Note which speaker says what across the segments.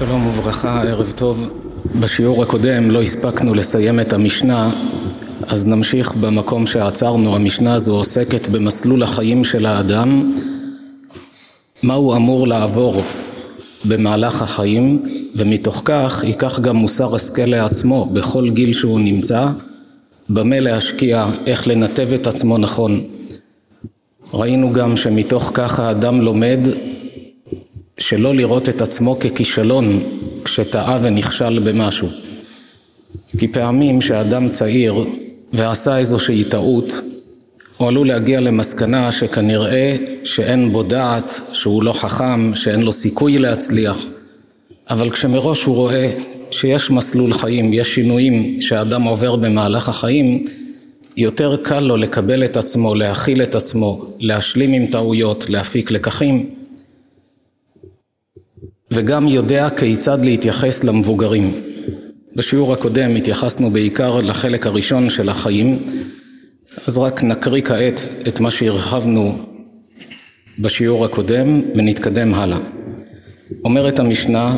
Speaker 1: שלום וברכה, ערב טוב. בשיעור הקודם לא הספקנו לסיים את המשנה, אז נמשיך במקום שעצרנו. המשנה הזו עוסקת במסלול החיים של האדם, מה הוא אמור לעבור במהלך החיים, ומתוך כך ייקח גם מוסר השכל לעצמו בכל גיל שהוא נמצא, במה להשקיע, איך לנתב את עצמו נכון. ראינו גם שמתוך כך האדם לומד שלא לראות את עצמו ככישלון כשטעה ונכשל במשהו. כי פעמים שאדם צעיר ועשה איזושהי טעות, הוא עלול להגיע למסקנה שכנראה שאין בו דעת, שהוא לא חכם, שאין לו סיכוי להצליח. אבל כשמראש הוא רואה שיש מסלול חיים, יש שינויים שאדם עובר במהלך החיים, יותר קל לו לקבל את עצמו, להכיל את עצמו, להשלים עם טעויות, להפיק לקחים. וגם יודע כיצד להתייחס למבוגרים. בשיעור הקודם התייחסנו בעיקר לחלק הראשון של החיים, אז רק נקריא כעת את מה שהרחבנו בשיעור הקודם ונתקדם הלאה. אומרת המשנה,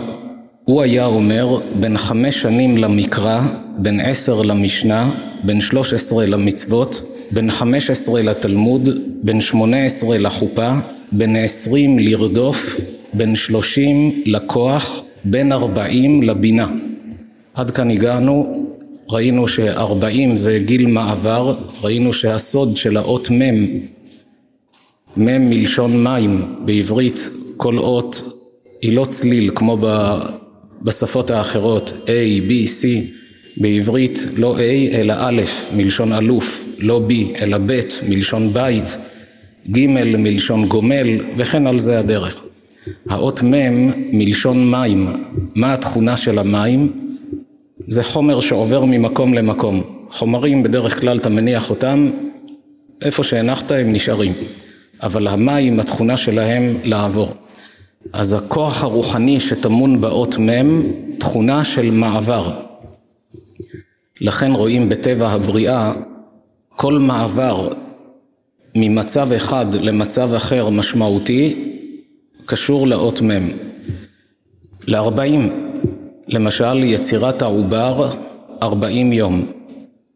Speaker 1: הוא היה אומר בין חמש שנים למקרא, בין עשר למשנה, בין שלוש עשרה למצוות, בין חמש עשרה לתלמוד, בין שמונה עשרה לחופה, בין עשרים לרדוף, בין שלושים לכוח, בין ארבעים לבינה. עד כאן הגענו, ראינו שארבעים זה גיל מעבר, ראינו שהסוד של האות מ', מ' מלשון מים, בעברית כל אות היא לא צליל כמו בשפות האחרות A, B, C, בעברית לא A אלא א' מלשון אלוף, לא B אלא ב' מלשון בית, ג' מלשון גומל וכן על זה הדרך. האות מ' מלשון מים, מה התכונה של המים? זה חומר שעובר ממקום למקום. חומרים בדרך כלל אתה מניח אותם, איפה שהנחת הם נשארים. אבל המים התכונה שלהם לעבור. אז הכוח הרוחני שטמון באות מ' תכונה של מעבר. לכן רואים בטבע הבריאה כל מעבר ממצב אחד למצב אחר משמעותי קשור לאות מ'. לארבעים, למשל יצירת העובר ארבעים יום.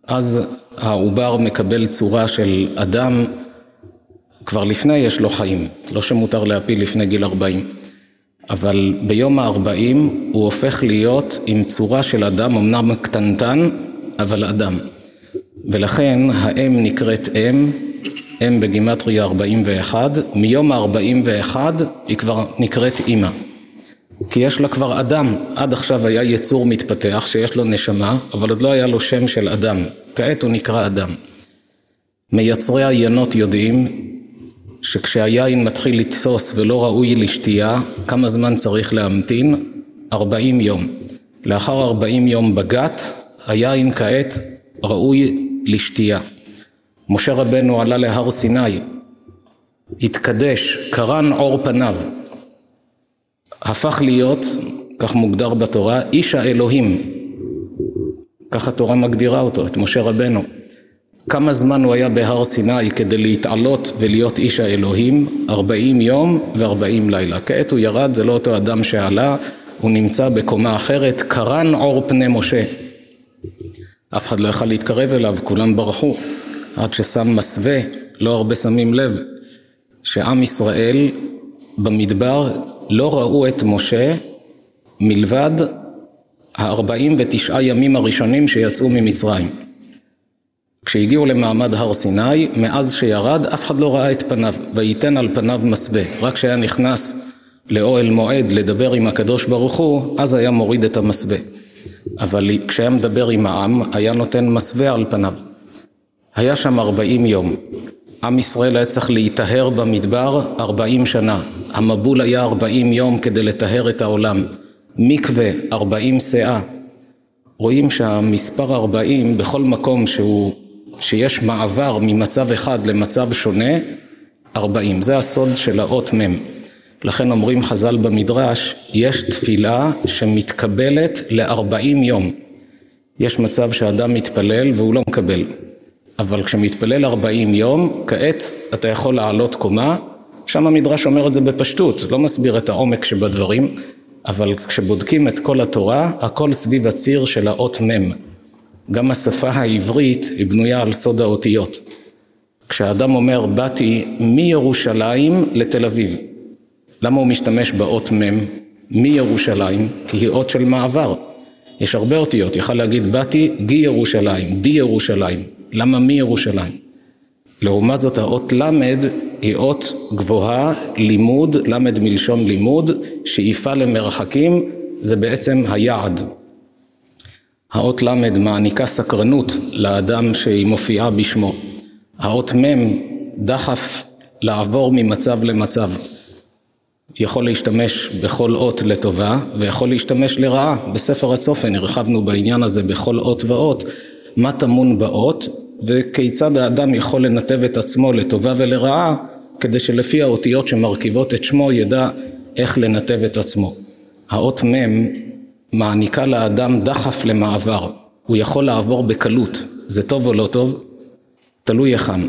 Speaker 1: אז העובר מקבל צורה של אדם, כבר לפני יש לו חיים, לא שמותר להפיל לפני גיל ארבעים. אבל ביום הארבעים הוא הופך להיות עם צורה של אדם, אמנם קטנטן, אבל אדם. ולכן האם נקראת אם, אם בגימטריה 41, מיום ה-41 היא כבר נקראת אימא. כי יש לה כבר אדם, עד עכשיו היה יצור מתפתח שיש לו נשמה, אבל עוד לא היה לו שם של אדם, כעת הוא נקרא אדם. מייצרי עיינות יודעים שכשהיין מתחיל לתסוס ולא ראוי לשתייה, כמה זמן צריך להמתין? 40 יום. לאחר 40 יום בגת, היין כעת ראוי לשתייה. משה רבנו עלה להר סיני, התקדש, קרן עור פניו, הפך להיות, כך מוגדר בתורה, איש האלוהים. כך התורה מגדירה אותו, את משה רבנו. כמה זמן הוא היה בהר סיני כדי להתעלות ולהיות איש האלוהים? ארבעים יום וארבעים לילה. כעת הוא ירד, זה לא אותו אדם שעלה, הוא נמצא בקומה אחרת, קרן עור פני משה. אף אחד לא יכל להתקרב אליו, כולם ברחו. עד ששם מסווה, לא הרבה שמים לב, שעם ישראל במדבר לא ראו את משה מלבד הארבעים ותשעה ימים הראשונים שיצאו ממצרים. כשהגיעו למעמד הר סיני, מאז שירד, אף אחד לא ראה את פניו, וייתן על פניו מסווה. רק כשהיה נכנס לאוהל מועד לדבר עם הקדוש ברוך הוא, אז היה מוריד את המסווה. אבל כשהיה מדבר עם העם, היה נותן מסווה על פניו. היה שם ארבעים יום. עם ישראל היה צריך להיטהר במדבר ארבעים שנה. המבול היה ארבעים יום כדי לטהר את העולם. מקווה, ארבעים שאה. רואים שהמספר ארבעים בכל מקום שהוא, שיש מעבר ממצב אחד למצב שונה, ארבעים. זה הסוד של האות מ'. לכן אומרים חז"ל במדרש, יש תפילה שמתקבלת לארבעים יום. יש מצב שאדם מתפלל והוא לא מקבל. אבל כשמתפלל ארבעים יום, כעת אתה יכול לעלות קומה, שם המדרש אומר את זה בפשטות, לא מסביר את העומק שבדברים, אבל כשבודקים את כל התורה, הכל סביב הציר של האות מ'. גם השפה העברית היא בנויה על סוד האותיות. כשאדם אומר באתי מירושלים לתל אביב, למה הוא משתמש באות מ' מירושלים? כי היא אות של מעבר. יש הרבה אותיות, יכל להגיד באתי גי ירושלים, די ירושלים, למה מירושלים? לעומת זאת האות ל' היא אות גבוהה, לימוד, ל' מלשון לימוד, שאיפה למרחקים, זה בעצם היעד. האות ל' מעניקה סקרנות לאדם שהיא מופיעה בשמו. האות מ' דחף לעבור ממצב למצב. יכול להשתמש בכל אות לטובה ויכול להשתמש לרעה. בספר הצופן הרחבנו בעניין הזה בכל אות ואות מה טמון באות וכיצד האדם יכול לנתב את עצמו לטובה ולרעה כדי שלפי האותיות שמרכיבות את שמו ידע איך לנתב את עצמו. האות מ' מעניקה לאדם דחף למעבר, הוא יכול לעבור בקלות, זה טוב או לא טוב? תלוי היכן.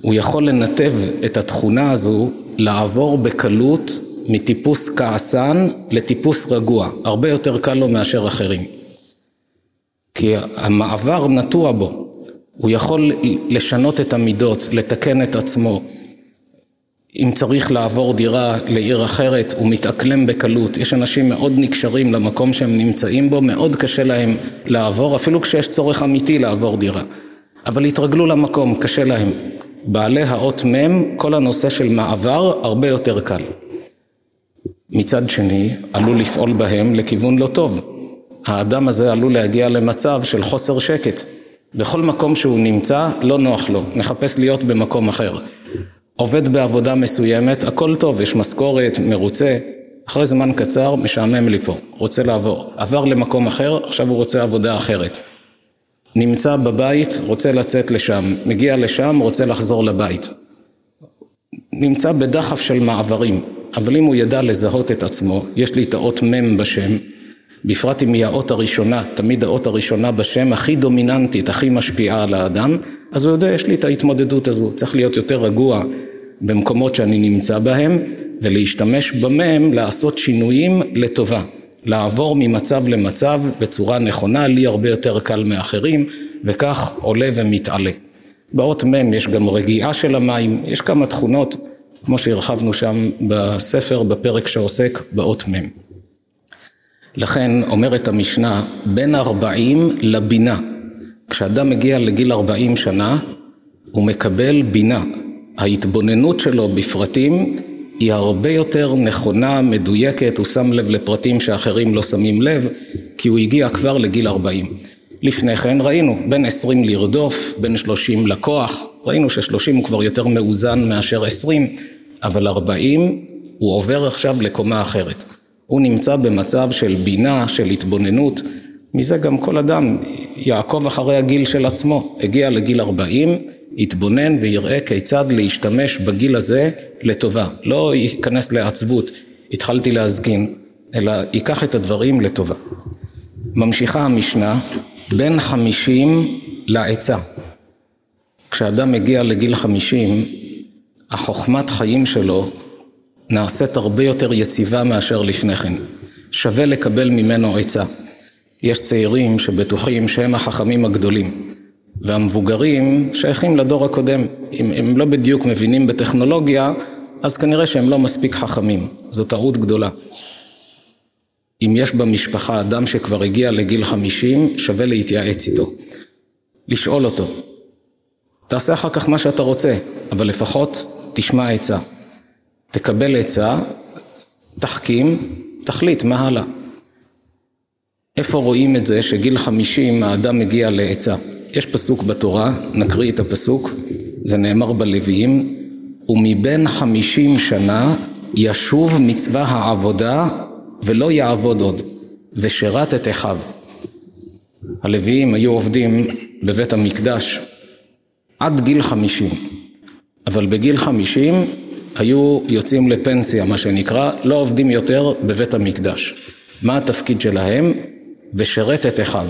Speaker 1: הוא יכול לנתב את התכונה הזו לעבור בקלות מטיפוס כעסן לטיפוס רגוע, הרבה יותר קל לו מאשר אחרים. כי המעבר נטוע בו, הוא יכול לשנות את המידות, לתקן את עצמו. אם צריך לעבור דירה לעיר אחרת, הוא מתאקלם בקלות. יש אנשים מאוד נקשרים למקום שהם נמצאים בו, מאוד קשה להם לעבור, אפילו כשיש צורך אמיתי לעבור דירה. אבל התרגלו למקום, קשה להם. בעלי האות מ', כל הנושא של מעבר הרבה יותר קל. מצד שני, עלול לפעול בהם לכיוון לא טוב. האדם הזה עלול להגיע למצב של חוסר שקט. בכל מקום שהוא נמצא, לא נוח לו, מחפש להיות במקום אחר. עובד בעבודה מסוימת, הכל טוב, יש משכורת, מרוצה, אחרי זמן קצר, משעמם לי פה, רוצה לעבור. עבר למקום אחר, עכשיו הוא רוצה עבודה אחרת. נמצא בבית, רוצה לצאת לשם, מגיע לשם, רוצה לחזור לבית. נמצא בדחף של מעברים, אבל אם הוא ידע לזהות את עצמו, יש לי את האות מ' בשם, בפרט אם היא האות הראשונה, תמיד האות הראשונה בשם הכי דומיננטית, הכי משפיעה על האדם, אז הוא יודע, יש לי את ההתמודדות הזו, צריך להיות יותר רגוע במקומות שאני נמצא בהם, ולהשתמש במם לעשות שינויים לטובה. לעבור ממצב למצב בצורה נכונה, לי הרבה יותר קל מאחרים, וכך עולה ומתעלה. באות מ' יש גם רגיעה של המים, יש כמה תכונות, כמו שהרחבנו שם בספר, בפרק שעוסק באות מ'. לכן אומרת המשנה, בין ארבעים לבינה. כשאדם מגיע לגיל ארבעים שנה, הוא מקבל בינה. ההתבוננות שלו בפרטים היא הרבה יותר נכונה, מדויקת, הוא שם לב לפרטים שאחרים לא שמים לב, כי הוא הגיע כבר לגיל 40. לפני כן ראינו, בין 20 לרדוף, בין 30 לכוח, ראינו ש-30 הוא כבר יותר מאוזן מאשר 20, אבל 40 הוא עובר עכשיו לקומה אחרת. הוא נמצא במצב של בינה, של התבוננות, מזה גם כל אדם יעקוב אחרי הגיל של עצמו, הגיע לגיל 40, יתבונן ויראה כיצד להשתמש בגיל הזה לטובה, לא ייכנס לעצבות, התחלתי להזקין, אלא ייקח את הדברים לטובה. ממשיכה המשנה, בין חמישים לעצה. כשאדם מגיע לגיל חמישים, החוכמת חיים שלו נעשית הרבה יותר יציבה מאשר לפני כן. שווה לקבל ממנו עצה. יש צעירים שבטוחים שהם החכמים הגדולים. והמבוגרים שייכים לדור הקודם. אם הם לא בדיוק מבינים בטכנולוגיה, אז כנראה שהם לא מספיק חכמים. זו טעות גדולה. אם יש במשפחה אדם שכבר הגיע לגיל חמישים, שווה להתייעץ איתו. לשאול אותו. תעשה אחר כך מה שאתה רוצה, אבל לפחות תשמע עצה. תקבל עצה, תחכים, תחליט מה הלאה. איפה רואים את זה שגיל חמישים האדם מגיע לעצה? יש פסוק בתורה, נקריא את הפסוק, זה נאמר בלוויים, ומבין חמישים שנה ישוב מצווה העבודה ולא יעבוד עוד, ושירת את אחיו. הלוויים היו עובדים בבית המקדש עד גיל חמישים, אבל בגיל חמישים היו יוצאים לפנסיה, מה שנקרא, לא עובדים יותר בבית המקדש. מה התפקיד שלהם? ושרת את אחיו.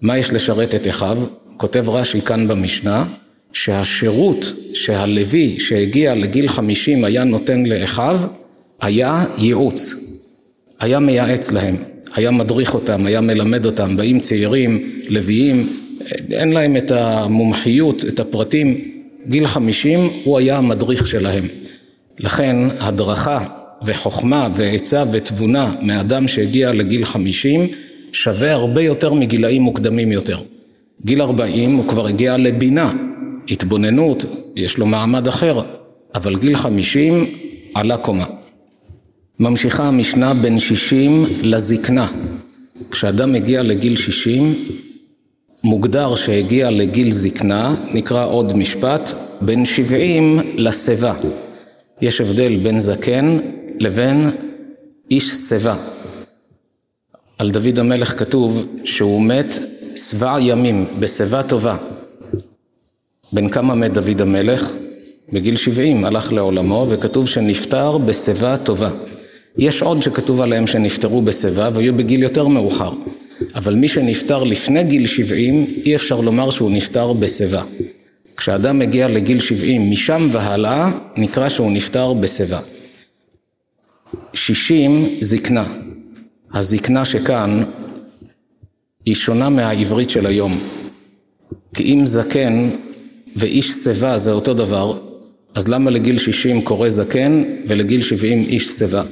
Speaker 1: מה יש לשרת את אחיו? כותב רש"י כאן במשנה, שהשירות שהלוי שהגיע לגיל חמישים היה נותן לאחיו, היה ייעוץ. היה מייעץ להם, היה מדריך אותם, היה מלמד אותם, באים צעירים, לוויים, אין להם את המומחיות, את הפרטים, גיל חמישים הוא היה המדריך שלהם. לכן הדרכה וחוכמה ועצה ותבונה מאדם שהגיע לגיל חמישים שווה הרבה יותר מגילאים מוקדמים יותר. גיל ארבעים הוא כבר הגיע לבינה, התבוננות, יש לו מעמד אחר, אבל גיל חמישים עלה קומה. ממשיכה המשנה בין שישים לזקנה. כשאדם מגיע לגיל שישים, מוגדר שהגיע לגיל זקנה, נקרא עוד משפט, בין שבעים לשיבה. יש הבדל בין זקן לבין איש שיבה. על דוד המלך כתוב שהוא מת שבע ימים, בשיבה טובה. בן כמה מת דוד המלך? בגיל שבעים הלך לעולמו, וכתוב שנפטר בשיבה טובה. יש עוד שכתוב עליהם שנפטרו בשיבה והיו בגיל יותר מאוחר. אבל מי שנפטר לפני גיל שבעים, אי אפשר לומר שהוא נפטר בשיבה. כשאדם מגיע לגיל שבעים, משם והלאה, נקרא שהוא נפטר בשיבה. שישים זקנה. הזקנה שכאן היא שונה מהעברית של היום. כי אם זקן ואיש שיבה זה אותו דבר, אז למה לגיל שישים קורא זקן ולגיל שבעים איש שיבה?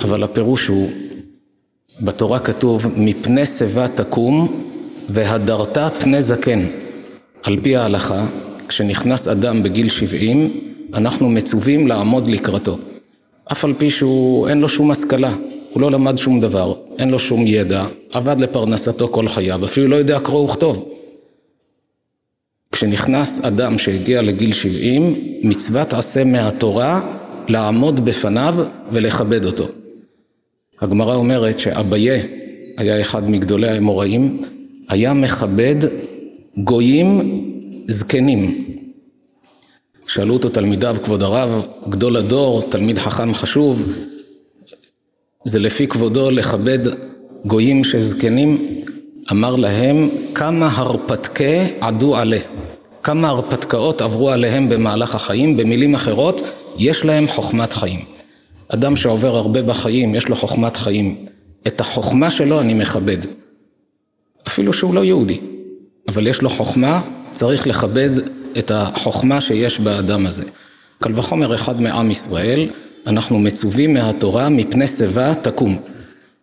Speaker 1: אבל הפירוש הוא, בתורה כתוב מפני שיבה תקום והדרת פני זקן. על פי ההלכה, כשנכנס אדם בגיל שבעים, אנחנו מצווים לעמוד לקראתו. אף על פי שהוא אין לו שום השכלה, הוא לא למד שום דבר, אין לו שום ידע, עבד לפרנסתו כל חייו, אפילו לא יודע קרוא וכתוב. כשנכנס אדם שהגיע לגיל שבעים, מצוות עשה מהתורה לעמוד בפניו ולכבד אותו. הגמרא אומרת שאביי היה אחד מגדולי האמוראים, היה מכבד גויים זקנים. שאלו אותו תלמידיו, כבוד הרב, גדול הדור, תלמיד חכם חשוב, זה לפי כבודו לכבד גויים שזקנים? אמר להם, כמה הרפתקי עדו עלה. כמה הרפתקאות עברו עליהם במהלך החיים, במילים אחרות, יש להם חוכמת חיים. אדם שעובר הרבה בחיים, יש לו חוכמת חיים. את החוכמה שלו אני מכבד. אפילו שהוא לא יהודי, אבל יש לו חוכמה, צריך לכבד את החוכמה שיש באדם הזה. קל וחומר אחד מעם ישראל, אנחנו מצווים מהתורה מפני שיבה תקום.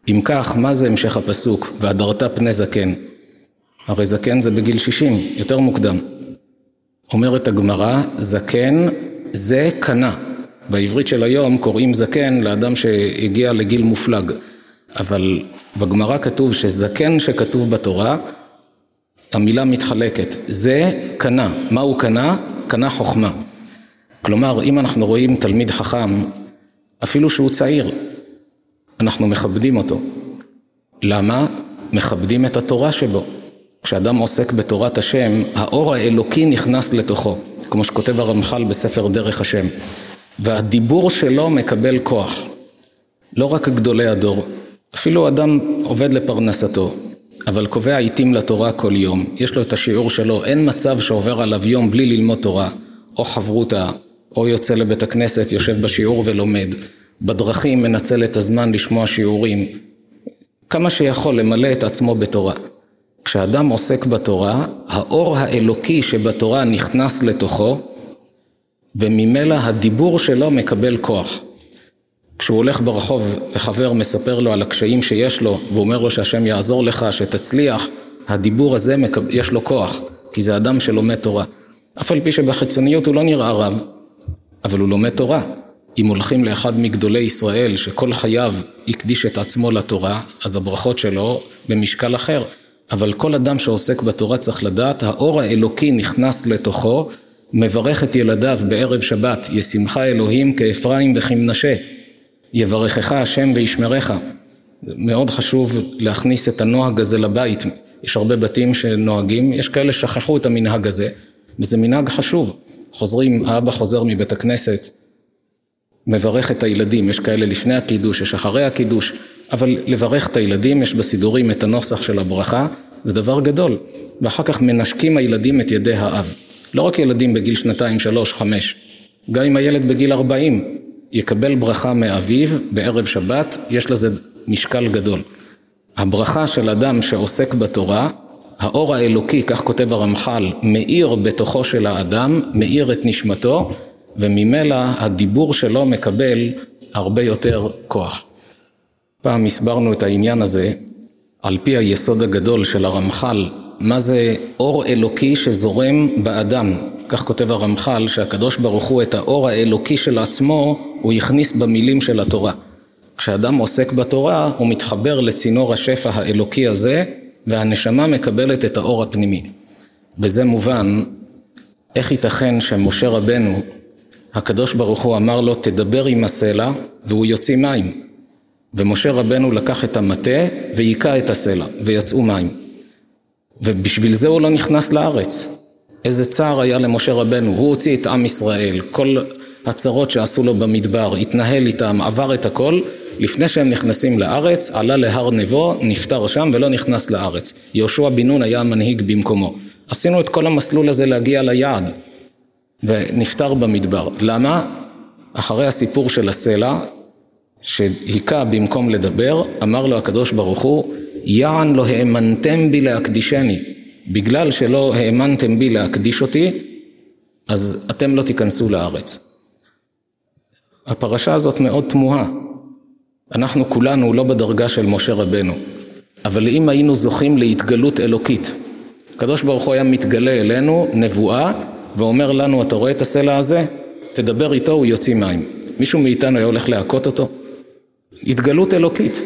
Speaker 1: אם כך, מה זה המשך הפסוק? והדרת פני זקן. הרי זקן זה בגיל שישים, יותר מוקדם. אומרת הגמרא, זקן זה קנה. בעברית של היום קוראים זקן לאדם שהגיע לגיל מופלג. אבל בגמרא כתוב שזקן שכתוב בתורה, המילה מתחלקת. זה קנה. מה הוא קנה? קנה חוכמה. כלומר, אם אנחנו רואים תלמיד חכם, אפילו שהוא צעיר, אנחנו מכבדים אותו. למה? מכבדים את התורה שבו. כשאדם עוסק בתורת השם, האור האלוקי נכנס לתוכו, כמו שכותב הרמח"ל בספר דרך השם. והדיבור שלו מקבל כוח. לא רק גדולי הדור, אפילו אדם עובד לפרנסתו, אבל קובע עיתים לתורה כל יום, יש לו את השיעור שלו, אין מצב שעובר עליו יום בלי ללמוד תורה, או חברותה, או יוצא לבית הכנסת, יושב בשיעור ולומד, בדרכים מנצל את הזמן לשמוע שיעורים, כמה שיכול למלא את עצמו בתורה. כשאדם עוסק בתורה, האור האלוקי שבתורה נכנס לתוכו, וממילא הדיבור שלו מקבל כוח. כשהוא הולך ברחוב וחבר מספר לו על הקשיים שיש לו, והוא אומר לו שהשם יעזור לך, שתצליח, הדיבור הזה יש לו כוח, כי זה אדם שלומד תורה. אף על פי שבחיצוניות הוא לא נראה רב, אבל הוא לומד תורה. אם הולכים לאחד מגדולי ישראל שכל חייו הקדיש את עצמו לתורה, אז הברכות שלו במשקל אחר. אבל כל אדם שעוסק בתורה צריך לדעת, האור האלוקי נכנס לתוכו, מברך את ילדיו בערב שבת, ישמחה אלוהים כאפרים וכמנשה, יברכך השם וישמרך. מאוד חשוב להכניס את הנוהג הזה לבית. יש הרבה בתים שנוהגים, יש כאלה שכחו את המנהג הזה, וזה מנהג חשוב. חוזרים, האבא חוזר מבית הכנסת, מברך את הילדים, יש כאלה לפני הקידוש, יש אחרי הקידוש, אבל לברך את הילדים, יש בסידורים את הנוסח של הברכה, זה דבר גדול. ואחר כך מנשקים הילדים את ידי האב. לא רק ילדים בגיל שנתיים, שלוש, חמש. גם אם הילד בגיל ארבעים, יקבל ברכה מאביו בערב שבת, יש לזה משקל גדול. הברכה של אדם שעוסק בתורה, האור האלוקי, כך כותב הרמח"ל, מאיר בתוכו של האדם, מאיר את נשמתו, וממילא הדיבור שלו מקבל הרבה יותר כוח. פעם הסברנו את העניין הזה על פי היסוד הגדול של הרמח"ל, מה זה אור אלוקי שזורם באדם. כך כותב הרמח"ל, שהקדוש ברוך הוא את האור האלוקי של עצמו, הוא הכניס במילים של התורה. כשאדם עוסק בתורה, הוא מתחבר לצינור השפע האלוקי הזה, והנשמה מקבלת את האור הפנימי. בזה מובן, איך ייתכן שמשה רבנו, הקדוש ברוך הוא אמר לו, תדבר עם הסלע, והוא יוציא מים. ומשה רבנו לקח את המטה והיכה את הסלע, ויצאו מים. ובשביל זה הוא לא נכנס לארץ. איזה צער היה למשה רבנו, הוא הוציא את עם ישראל, כל הצרות שעשו לו במדבר, התנהל איתם, עבר את הכל, לפני שהם נכנסים לארץ, עלה להר נבו, נפטר שם ולא נכנס לארץ. יהושע בן נון היה המנהיג במקומו. עשינו את כל המסלול הזה להגיע ליעד, ונפטר במדבר. למה? אחרי הסיפור של הסלע, שהיכה במקום לדבר, אמר לו הקדוש ברוך הוא, יען לא האמנתם בי להקדישני. בגלל שלא האמנתם בי להקדיש אותי, אז אתם לא תיכנסו לארץ. הפרשה הזאת מאוד תמוהה. אנחנו כולנו לא בדרגה של משה רבנו, אבל אם היינו זוכים להתגלות אלוקית, הקדוש ברוך הוא היה מתגלה אלינו נבואה ואומר לנו, אתה רואה את הסלע הזה? תדבר איתו, הוא יוציא מים. מישהו מאיתנו היה הולך להכות אותו? התגלות אלוקית.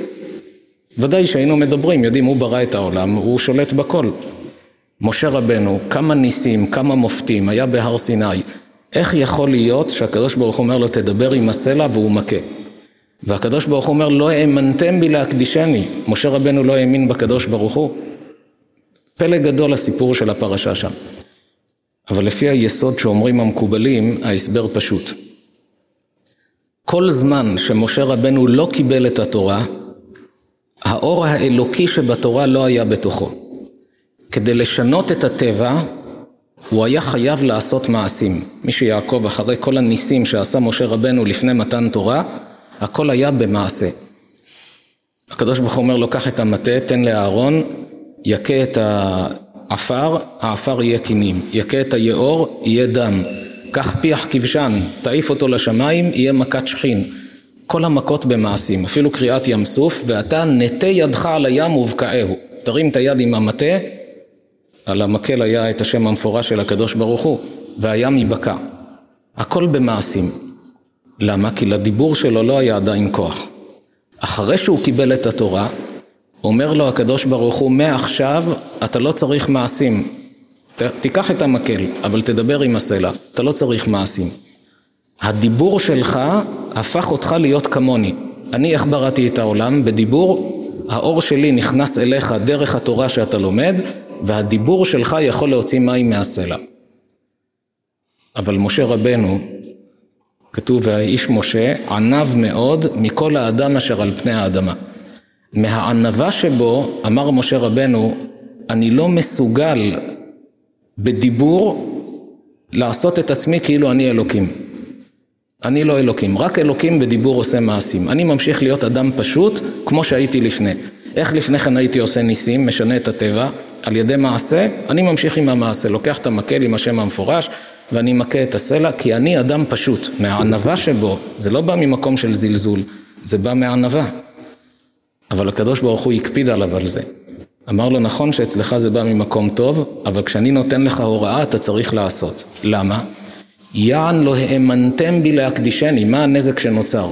Speaker 1: ודאי שהיינו מדברים, יודעים, הוא ברא את העולם, הוא שולט בכל. משה רבנו, כמה ניסים, כמה מופתים, היה בהר סיני. איך יכול להיות שהקדוש ברוך אומר לו, תדבר עם הסלע והוא מכה? והקדוש ברוך אומר, לא האמנתם בי להקדישני. משה רבנו לא האמין בקדוש ברוך הוא. פלא גדול הסיפור של הפרשה שם. אבל לפי היסוד שאומרים המקובלים, ההסבר פשוט. כל זמן שמשה רבנו לא קיבל את התורה, האור האלוקי שבתורה לא היה בתוכו. כדי לשנות את הטבע, הוא היה חייב לעשות מעשים. מי שיעקוב אחרי כל הניסים שעשה משה רבנו לפני מתן תורה, הכל היה במעשה. הקדוש ברוך הוא אומר לו, קח את המטה, תן לאהרון, יכה את העפר, העפר יהיה קינים. יכה את היאור, יהיה דם. קח פיח כבשן, תעיף אותו לשמיים, יהיה מכת שכין. כל המכות במעשים, אפילו קריאת ים סוף, ואתה נטה ידך על הים ובקעהו. תרים את היד עם המטה, על המקל היה את השם המפורש של הקדוש ברוך הוא, והים ייבקע. הכל במעשים. למה? כי לדיבור שלו לא היה עדיין כוח. אחרי שהוא קיבל את התורה, אומר לו הקדוש ברוך הוא, מעכשיו אתה לא צריך מעשים. ת, תיקח את המקל, אבל תדבר עם הסלע, אתה לא צריך מעשים. הדיבור שלך הפך אותך להיות כמוני. אני איך בראתי את העולם? בדיבור, האור שלי נכנס אליך דרך התורה שאתה לומד, והדיבור שלך יכול להוציא מים מהסלע. אבל משה רבנו, כתוב והאיש משה ענב מאוד מכל האדם אשר על פני האדמה. מהענבה שבו אמר משה רבנו אני לא מסוגל בדיבור לעשות את עצמי כאילו אני אלוקים. אני לא אלוקים, רק אלוקים בדיבור עושה מעשים. אני ממשיך להיות אדם פשוט כמו שהייתי לפני. איך לפני כן הייתי עושה ניסים, משנה את הטבע, על ידי מעשה, אני ממשיך עם המעשה, לוקח את המקל עם השם המפורש ואני מכה את הסלע, כי אני אדם פשוט. מהענווה שבו, זה לא בא ממקום של זלזול, זה בא מענווה. אבל הקדוש ברוך הוא הקפיד עליו על זה. אמר לו, נכון שאצלך זה בא ממקום טוב, אבל כשאני נותן לך הוראה אתה צריך לעשות. למה? יען לא האמנתם בי להקדישני, מה הנזק שנוצר?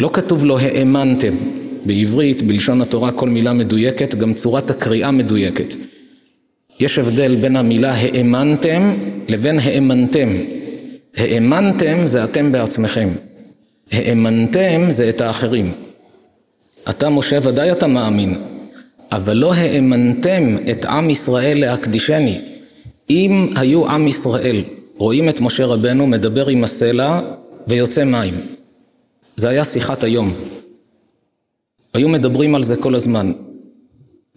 Speaker 1: לא כתוב לא האמנתם. בעברית, בלשון התורה, כל מילה מדויקת, גם צורת הקריאה מדויקת. יש הבדל בין המילה האמנתם לבין האמנתם. האמנתם זה אתם בעצמכם. האמנתם זה את האחרים. אתה, משה, ודאי אתה מאמין, אבל לא האמנתם את עם ישראל להקדישני. אם היו עם ישראל רואים את משה רבנו מדבר עם הסלע ויוצא מים. זה היה שיחת היום. היו מדברים על זה כל הזמן.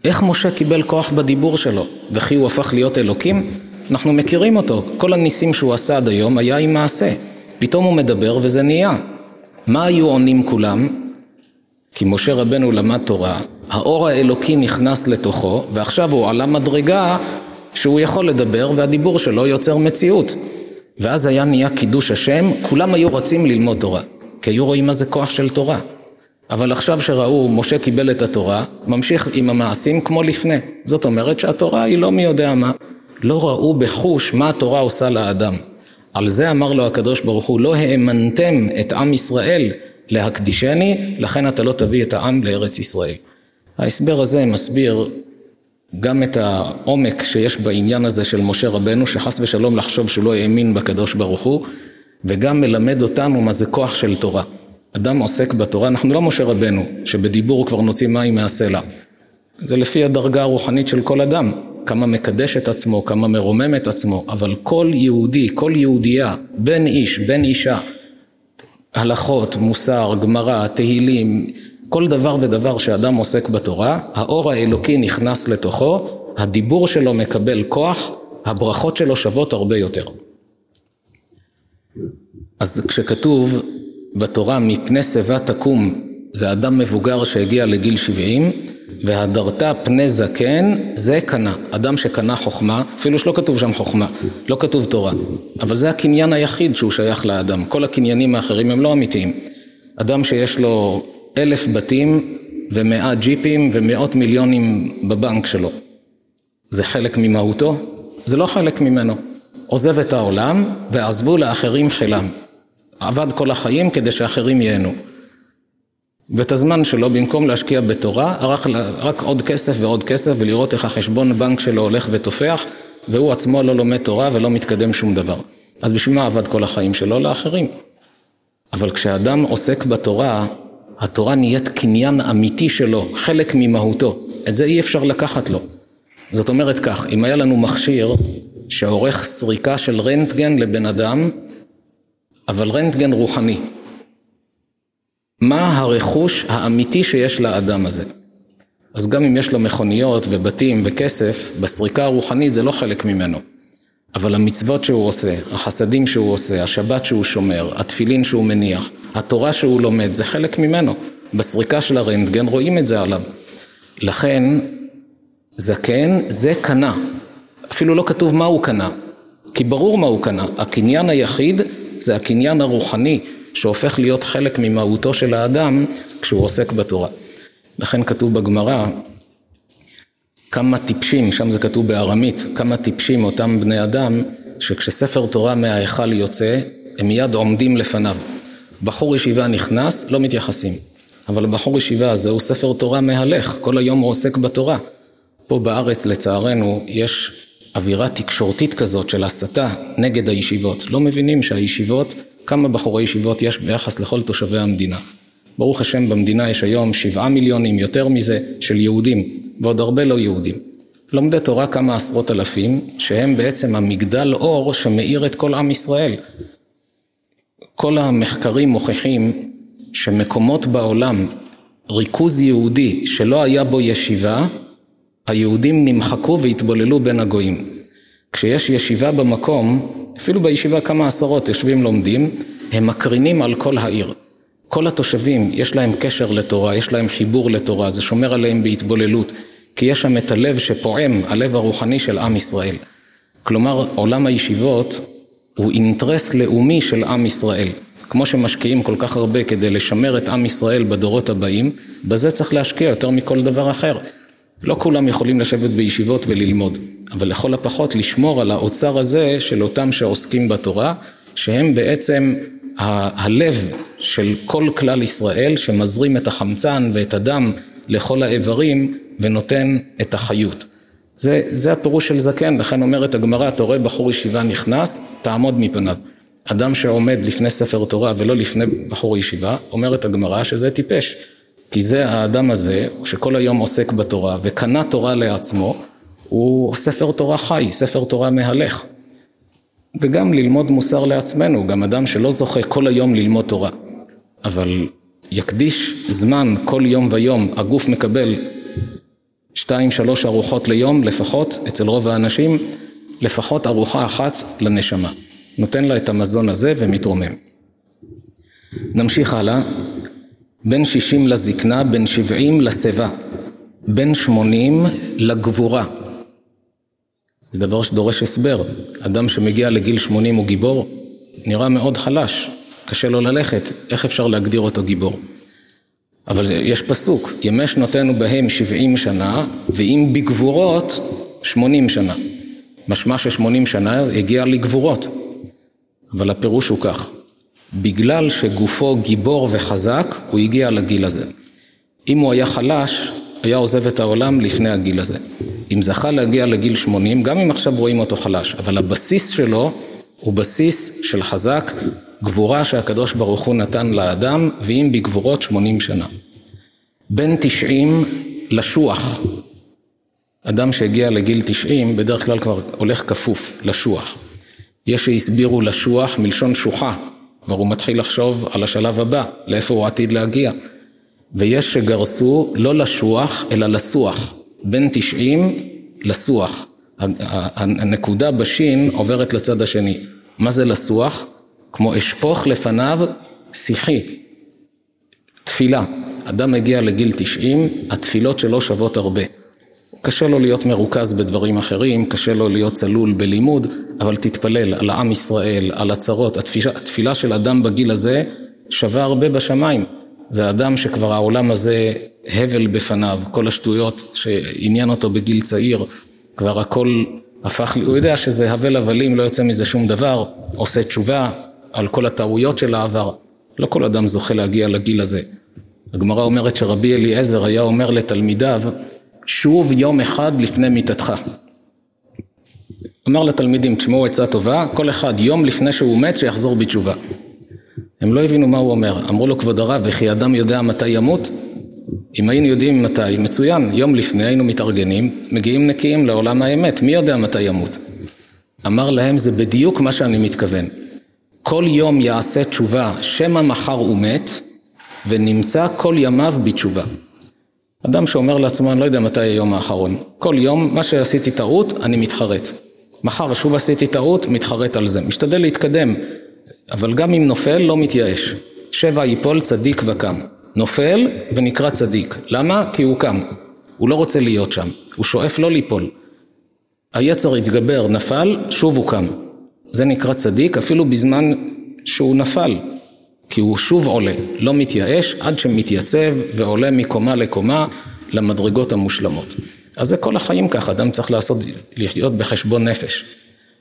Speaker 1: איך משה קיבל כוח בדיבור שלו, וכי הוא הפך להיות אלוקים? אנחנו מכירים אותו, כל הניסים שהוא עשה עד היום היה עם מעשה. פתאום הוא מדבר וזה נהיה. מה היו עונים כולם? כי משה רבנו למד תורה, האור האלוקי נכנס לתוכו, ועכשיו הוא עלה מדרגה שהוא יכול לדבר והדיבור שלו יוצר מציאות. ואז היה נהיה קידוש השם, כולם היו רצים ללמוד תורה, כי היו רואים מה זה כוח של תורה. אבל עכשיו שראו, משה קיבל את התורה, ממשיך עם המעשים כמו לפני. זאת אומרת שהתורה היא לא מי יודע מה. לא ראו בחוש מה התורה עושה לאדם. על זה אמר לו הקדוש ברוך הוא, לא האמנתם את עם ישראל להקדישני, לכן אתה לא תביא את העם לארץ ישראל. ההסבר הזה מסביר גם את העומק שיש בעניין הזה של משה רבנו, שחס ושלום לחשוב שהוא לא האמין בקדוש ברוך הוא, וגם מלמד אותנו מה זה כוח של תורה. אדם עוסק בתורה, אנחנו לא משה רבנו, שבדיבור כבר נוציא מים מהסלע. זה לפי הדרגה הרוחנית של כל אדם, כמה מקדש את עצמו, כמה מרומם את עצמו, אבל כל יהודי, כל יהודייה, בן איש, בן אישה, הלכות, מוסר, גמרא, תהילים, כל דבר ודבר שאדם עוסק בתורה, האור האלוקי נכנס לתוכו, הדיבור שלו מקבל כוח, הברכות שלו שוות הרבה יותר. אז כשכתוב בתורה מפני שיבה תקום זה אדם מבוגר שהגיע לגיל 70 והדרת פני זקן זה קנה, אדם שקנה חוכמה, אפילו שלא כתוב שם חוכמה, לא כתוב תורה, אבל זה הקניין היחיד שהוא שייך לאדם, כל הקניינים האחרים הם לא אמיתיים. אדם שיש לו אלף בתים ומאה ג'יפים ומאות מיליונים בבנק שלו, זה חלק ממהותו? זה לא חלק ממנו. עוזב את העולם ועזבו לאחרים חילם. עבד כל החיים כדי שאחרים ייהנו. ואת הזמן שלו, במקום להשקיע בתורה, רק, רק עוד כסף ועוד כסף ולראות איך החשבון בנק שלו הולך ותופח, והוא עצמו לא לומד תורה ולא מתקדם שום דבר. אז בשביל מה עבד כל החיים שלו? לאחרים. אבל כשאדם עוסק בתורה, התורה נהיית קניין אמיתי שלו, חלק ממהותו. את זה אי אפשר לקחת לו. זאת אומרת כך, אם היה לנו מכשיר שעורך סריקה של רנטגן לבן אדם, אבל רנטגן רוחני. מה הרכוש האמיתי שיש לאדם הזה? אז גם אם יש לו מכוניות ובתים וכסף, בסריקה הרוחנית זה לא חלק ממנו. אבל המצוות שהוא עושה, החסדים שהוא עושה, השבת שהוא שומר, התפילין שהוא מניח, התורה שהוא לומד, זה חלק ממנו. בסריקה של הרנטגן רואים את זה עליו. לכן, זקן זה קנה. אפילו לא כתוב מה הוא קנה, כי ברור מה הוא קנה. הקניין היחיד זה הקניין הרוחני שהופך להיות חלק ממהותו של האדם כשהוא עוסק בתורה. לכן כתוב בגמרא כמה טיפשים, שם זה כתוב בארמית, כמה טיפשים אותם בני אדם שכשספר תורה מההיכל יוצא הם מיד עומדים לפניו. בחור ישיבה נכנס, לא מתייחסים. אבל בחור ישיבה הזה הוא ספר תורה מהלך, כל היום הוא עוסק בתורה. פה בארץ לצערנו יש אווירה תקשורתית כזאת של הסתה נגד הישיבות. לא מבינים שהישיבות, כמה בחורי ישיבות יש ביחס לכל תושבי המדינה. ברוך השם במדינה יש היום שבעה מיליונים, יותר מזה, של יהודים, ועוד הרבה לא יהודים. לומדי תורה כמה עשרות אלפים, שהם בעצם המגדל אור שמאיר את כל עם ישראל. כל המחקרים מוכיחים שמקומות בעולם, ריכוז יהודי שלא היה בו ישיבה, היהודים נמחקו והתבוללו בין הגויים. כשיש ישיבה במקום, אפילו בישיבה כמה עשרות יושבים לומדים, הם מקרינים על כל העיר. כל התושבים יש להם קשר לתורה, יש להם חיבור לתורה, זה שומר עליהם בהתבוללות, כי יש שם את הלב שפועם, הלב הרוחני של עם ישראל. כלומר, עולם הישיבות הוא אינטרס לאומי של עם ישראל. כמו שמשקיעים כל כך הרבה כדי לשמר את עם ישראל בדורות הבאים, בזה צריך להשקיע יותר מכל דבר אחר. לא כולם יכולים לשבת בישיבות וללמוד, אבל לכל הפחות לשמור על האוצר הזה של אותם שעוסקים בתורה, שהם בעצם ה- הלב של כל כלל ישראל, שמזרים את החמצן ואת הדם לכל האיברים ונותן את החיות. זה, זה הפירוש של זקן, לכן אומרת הגמרא, אתה רואה בחור ישיבה נכנס, תעמוד מפניו. אדם שעומד לפני ספר תורה ולא לפני בחור ישיבה, אומרת הגמרא שזה טיפש. כי זה האדם הזה, שכל היום עוסק בתורה וקנה תורה לעצמו, הוא ספר תורה חי, ספר תורה מהלך. וגם ללמוד מוסר לעצמנו, גם אדם שלא זוכה כל היום ללמוד תורה, אבל יקדיש זמן כל יום ויום, הגוף מקבל שתיים שלוש ארוחות ליום לפחות, אצל רוב האנשים, לפחות ארוחה אחת לנשמה. נותן לה את המזון הזה ומתרומם. נמשיך הלאה. בין שישים לזקנה, בין שבעים לשיבה, בין שמונים לגבורה. זה דבר שדורש הסבר. אדם שמגיע לגיל שמונים הוא גיבור, נראה מאוד חלש, קשה לו ללכת, איך אפשר להגדיר אותו גיבור? אבל יש פסוק, ימי שנותינו בהם שבעים שנה, ואם בגבורות שמונים שנה. משמע ששמונים שנה הגיע לגבורות. אבל הפירוש הוא כך, בגלל שגופו גיבור וחזק, הוא הגיע לגיל הזה. אם הוא היה חלש, היה עוזב את העולם לפני הגיל הזה. אם זכה להגיע לגיל 80, גם אם עכשיו רואים אותו חלש, אבל הבסיס שלו הוא בסיס של חזק, גבורה שהקדוש ברוך הוא נתן לאדם, ואם בגבורות 80 שנה. בין 90 לשוח. אדם שהגיע לגיל 90 בדרך כלל כבר הולך כפוף לשוח. יש שהסבירו לשוח מלשון שוחה, כבר הוא מתחיל לחשוב על השלב הבא, לאיפה הוא עתיד להגיע. ויש שגרסו לא לשוח אלא לסוח, בין 90 לסוח. הנקודה בשין עוברת לצד השני. מה זה לסוח? כמו אשפוך לפניו שיחי. תפילה. אדם מגיע לגיל 90, התפילות שלו שוות הרבה. קשה לו להיות מרוכז בדברים אחרים, קשה לו להיות צלול בלימוד, אבל תתפלל על עם ישראל, על הצרות. התפילה, התפילה של אדם בגיל הזה שווה הרבה בשמיים. זה אדם שכבר העולם הזה הבל בפניו, כל השטויות שעניין אותו בגיל צעיר, כבר הכל הפך, הוא יודע שזה הבל הבלים, לא יוצא מזה שום דבר, עושה תשובה על כל הטעויות של העבר. לא כל אדם זוכה להגיע לגיל הזה. הגמרא אומרת שרבי אליעזר היה אומר לתלמידיו, שוב יום אחד לפני מיתתך. אמר לתלמידים, תשמעו עצה טובה, כל אחד יום לפני שהוא מת שיחזור בתשובה. הם לא הבינו מה הוא אומר, אמרו לו כבוד הרב, וכי אדם יודע מתי ימות? אם היינו יודעים מתי, מצוין, יום לפני היינו מתארגנים, מגיעים נקיים לעולם האמת, מי יודע מתי ימות? אמר להם, זה בדיוק מה שאני מתכוון. כל יום יעשה תשובה, שמא מחר הוא מת, ונמצא כל ימיו בתשובה. אדם שאומר לעצמו, אני לא יודע מתי היום האחרון. כל יום, מה שעשיתי טעות, אני מתחרט. מחר שוב עשיתי טעות, מתחרט על זה. משתדל להתקדם, אבל גם אם נופל, לא מתייאש. שבע ייפול צדיק וקם. נופל ונקרא צדיק. למה? כי הוא קם. הוא לא רוצה להיות שם. הוא שואף לא ליפול. היצר התגבר, נפל, שוב הוא קם. זה נקרא צדיק אפילו בזמן שהוא נפל. כי הוא שוב עולה, לא מתייאש עד שמתייצב ועולה מקומה לקומה למדרגות המושלמות. אז זה כל החיים ככה, אדם צריך לעשות, לחיות בחשבון נפש.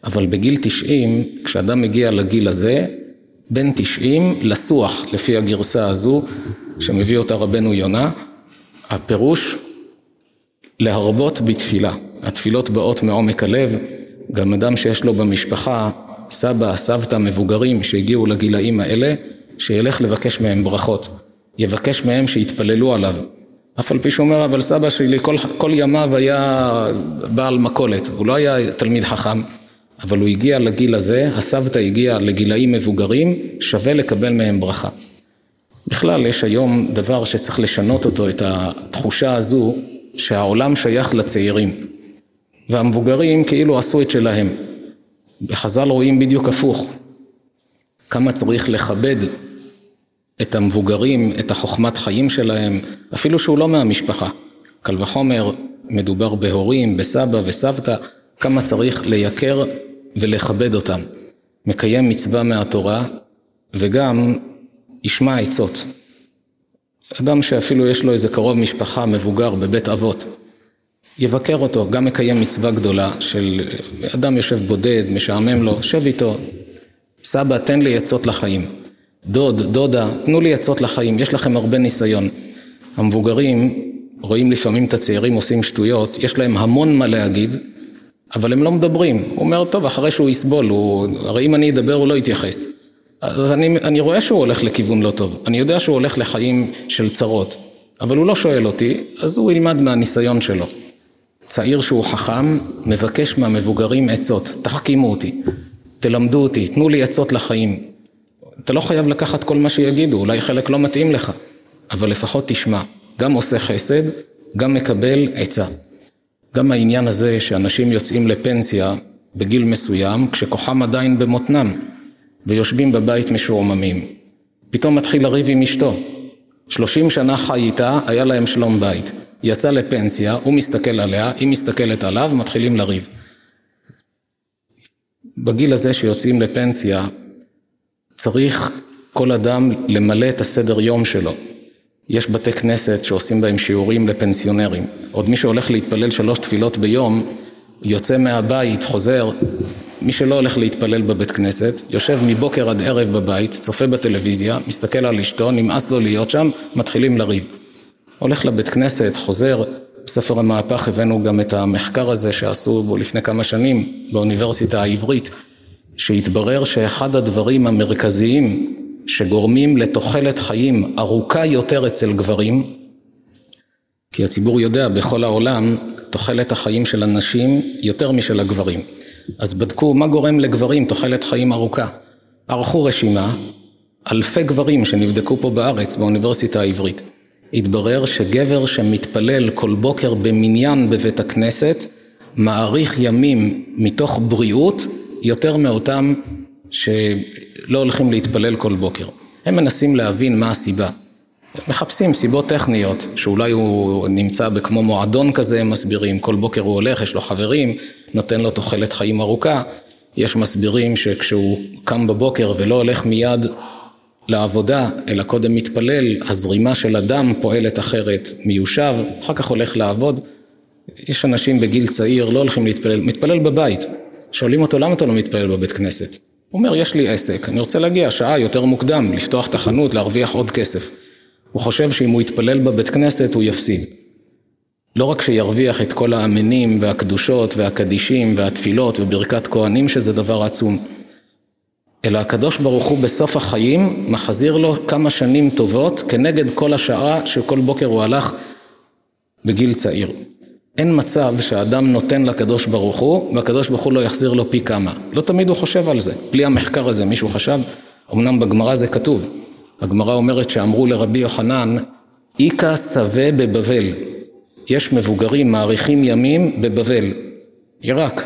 Speaker 1: אבל בגיל 90, כשאדם מגיע לגיל הזה, בין 90 לסוח, לפי הגרסה הזו, שמביא אותה רבנו יונה, הפירוש להרבות בתפילה. התפילות באות מעומק הלב, גם אדם שיש לו במשפחה סבא, סבתא, מבוגרים שהגיעו לגילאים האלה, שילך לבקש מהם ברכות, יבקש מהם שיתפללו עליו. אף על פי שהוא אומר, אבל סבא שלי כל, כל ימיו היה בעל מכולת, הוא לא היה תלמיד חכם, אבל הוא הגיע לגיל הזה, הסבתא הגיעה לגילאים מבוגרים, שווה לקבל מהם ברכה. בכלל, יש היום דבר שצריך לשנות אותו, את התחושה הזו שהעולם שייך לצעירים, והמבוגרים כאילו עשו את שלהם. בחז"ל רואים בדיוק הפוך, כמה צריך לכבד את המבוגרים, את החוכמת חיים שלהם, אפילו שהוא לא מהמשפחה. קל וחומר, מדובר בהורים, בסבא וסבתא, כמה צריך לייקר ולכבד אותם. מקיים מצווה מהתורה וגם ישמע עצות. אדם שאפילו יש לו איזה קרוב משפחה מבוגר בבית אבות, יבקר אותו, גם מקיים מצווה גדולה של אדם יושב בודד, משעמם לו, שב איתו, סבא תן לי עצות לחיים, דוד, דודה, תנו לי עצות לחיים, יש לכם הרבה ניסיון. המבוגרים רואים לפעמים את הצעירים עושים שטויות, יש להם המון מה להגיד, אבל הם לא מדברים. הוא אומר, טוב, אחרי שהוא יסבול, הוא... הרי אם אני אדבר הוא לא יתייחס. אז אני, אני רואה שהוא הולך לכיוון לא טוב, אני יודע שהוא הולך לחיים של צרות, אבל הוא לא שואל אותי, אז הוא ילמד מהניסיון שלו. צעיר שהוא חכם, מבקש מהמבוגרים עצות, תחכימו אותי. תלמדו אותי, תנו לי עצות לחיים. אתה לא חייב לקחת כל מה שיגידו, אולי חלק לא מתאים לך, אבל לפחות תשמע, גם עושה חסד, גם מקבל עצה. גם העניין הזה שאנשים יוצאים לפנסיה בגיל מסוים, כשכוחם עדיין במותנם, ויושבים בבית משועממים. פתאום מתחיל לריב עם אשתו. שלושים שנה חי איתה, היה להם שלום בית. יצא לפנסיה, הוא מסתכל עליה, היא מסתכלת עליו, מתחילים לריב. בגיל הזה שיוצאים לפנסיה, צריך כל אדם למלא את הסדר יום שלו. יש בתי כנסת שעושים בהם שיעורים לפנסיונרים. עוד מי שהולך להתפלל שלוש תפילות ביום, יוצא מהבית, חוזר, מי שלא הולך להתפלל בבית כנסת, יושב מבוקר עד ערב בבית, צופה בטלוויזיה, מסתכל על אשתו, נמאס לו להיות שם, מתחילים לריב. הולך לבית כנסת, חוזר, בספר המהפך הבאנו גם את המחקר הזה שעשו בו לפני כמה שנים באוניברסיטה העברית, שהתברר שאחד הדברים המרכזיים שגורמים לתוחלת חיים ארוכה יותר אצל גברים, כי הציבור יודע בכל העולם תוחלת החיים של הנשים יותר משל הגברים. אז בדקו מה גורם לגברים תוחלת חיים ארוכה. ערכו רשימה, אלפי גברים שנבדקו פה בארץ באוניברסיטה העברית. התברר שגבר שמתפלל כל בוקר במניין בבית הכנסת מאריך ימים מתוך בריאות יותר מאותם שלא הולכים להתפלל כל בוקר. הם מנסים להבין מה הסיבה. מחפשים סיבות טכניות, שאולי הוא נמצא בכמו מועדון כזה, הם מסבירים, כל בוקר הוא הולך, יש לו חברים, נותן לו תוחלת חיים ארוכה. יש מסבירים שכשהוא קם בבוקר ולא הולך מיד לעבודה, אלא קודם מתפלל, הזרימה של הדם פועלת אחרת, מיושב, אחר כך הולך לעבוד. יש אנשים בגיל צעיר, לא הולכים להתפלל, מתפלל בבית. שואלים אותו, למה אתה לא מתפלל בבית כנסת? הוא אומר, יש לי עסק, אני רוצה להגיע שעה יותר מוקדם, לפתוח את החנות, להרוויח עוד כסף. הוא חושב שאם הוא יתפלל בבית כנסת הוא יפסיד. לא רק שירוויח את כל האמנים והקדושות והקדישים והתפילות וברכת כהנים שזה דבר עצום, אלא הקדוש ברוך הוא בסוף החיים מחזיר לו כמה שנים טובות כנגד כל השעה שכל בוקר הוא הלך בגיל צעיר. אין מצב שהאדם נותן לקדוש ברוך הוא והקדוש ברוך הוא לא יחזיר לו פי כמה. לא תמיד הוא חושב על זה. בלי המחקר הזה מישהו חשב? אמנם בגמרא זה כתוב. הגמרא אומרת שאמרו לרבי יוחנן, איכא שווה בבבל. יש מבוגרים מאריכים ימים בבבל, עיראק.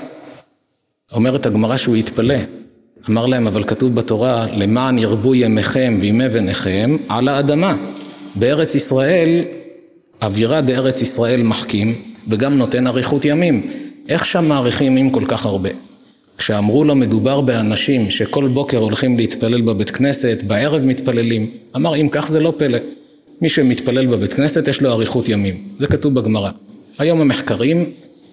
Speaker 1: אומרת הגמרא שהוא התפלא. אמר להם, אבל כתוב בתורה, למען ירבו ימיכם וימי בניכם על האדמה. בארץ ישראל, אווירה בארץ ישראל מחכים, וגם נותן אריכות ימים. איך שם מאריכים ימים כל כך הרבה? כשאמרו לו מדובר באנשים שכל בוקר הולכים להתפלל בבית כנסת, בערב מתפללים, אמר אם כך זה לא פלא. מי שמתפלל בבית כנסת יש לו אריכות ימים, זה כתוב בגמרא. היום המחקרים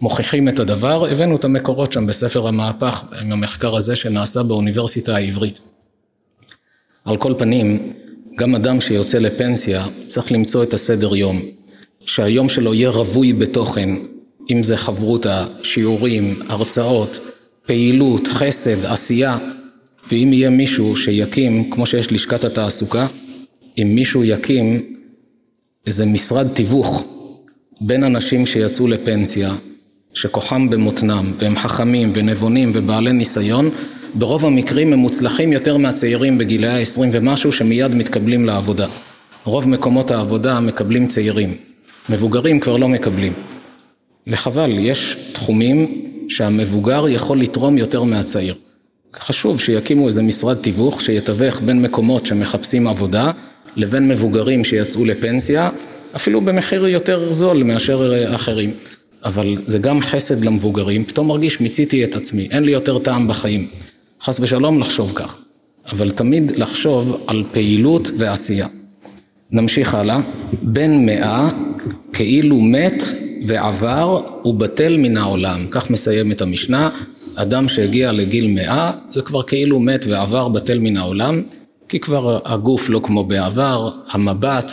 Speaker 1: מוכיחים את הדבר, הבאנו את המקורות שם בספר המהפך, עם המחקר הזה שנעשה באוניברסיטה העברית. על כל פנים, גם אדם שיוצא לפנסיה צריך למצוא את הסדר יום, שהיום שלו יהיה רווי בתוכן, אם זה חברותה, שיעורים, הרצאות, פעילות, חסד, עשייה, ואם יהיה מישהו שיקים, כמו שיש לשכת התעסוקה, אם מישהו יקים איזה משרד תיווך בין אנשים שיצאו לפנסיה, שכוחם במותנם, והם חכמים ונבונים ובעלי ניסיון, ברוב המקרים הם מוצלחים יותר מהצעירים בגילאי ה-20 ומשהו שמיד מתקבלים לעבודה. רוב מקומות העבודה מקבלים צעירים, מבוגרים כבר לא מקבלים. וחבל, יש תחומים שהמבוגר יכול לתרום יותר מהצעיר. חשוב שיקימו איזה משרד תיווך שיתווך בין מקומות שמחפשים עבודה לבין מבוגרים שיצאו לפנסיה, אפילו במחיר יותר זול מאשר אחרים. אבל זה גם חסד למבוגרים, פתאום מרגיש מיציתי את עצמי, אין לי יותר טעם בחיים. חס ושלום לחשוב כך, אבל תמיד לחשוב על פעילות ועשייה. נמשיך הלאה, בן מאה כאילו מת ועבר ובטל מן העולם, כך מסיימת המשנה, אדם שהגיע לגיל מאה זה כבר כאילו מת ועבר בטל מן העולם, כי כבר הגוף לא כמו בעבר, המבט,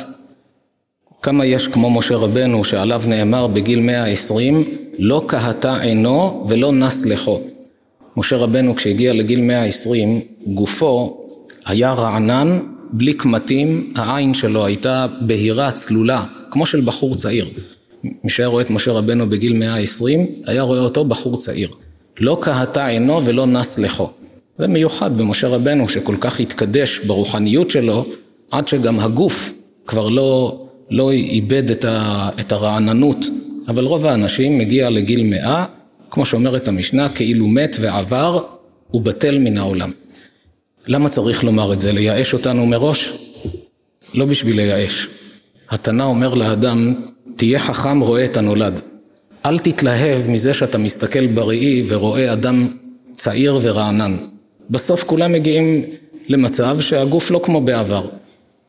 Speaker 1: כמה יש כמו משה רבנו שעליו נאמר בגיל מאה עשרים לא קהתה עינו ולא נס לכו. משה רבנו כשהגיע לגיל מאה עשרים גופו היה רענן בלי קמטים, העין שלו הייתה בהירה צלולה כמו של בחור צעיר. מי שהיה רואה את משה רבנו בגיל מאה עשרים היה רואה אותו בחור צעיר. לא קהתה עינו ולא נס לכו. זה מיוחד במשה רבנו שכל כך התקדש ברוחניות שלו עד שגם הגוף כבר לא לא איבד את, ה, את הרעננות, אבל רוב האנשים מגיע לגיל מאה, כמו שאומרת המשנה, כאילו מת ועבר ובטל מן העולם. למה צריך לומר את זה? לייאש אותנו מראש? לא בשביל לייאש. התנא אומר לאדם, תהיה חכם רואה את הנולד. אל תתלהב מזה שאתה מסתכל בראי ורואה אדם צעיר ורענן. בסוף כולם מגיעים למצב שהגוף לא כמו בעבר.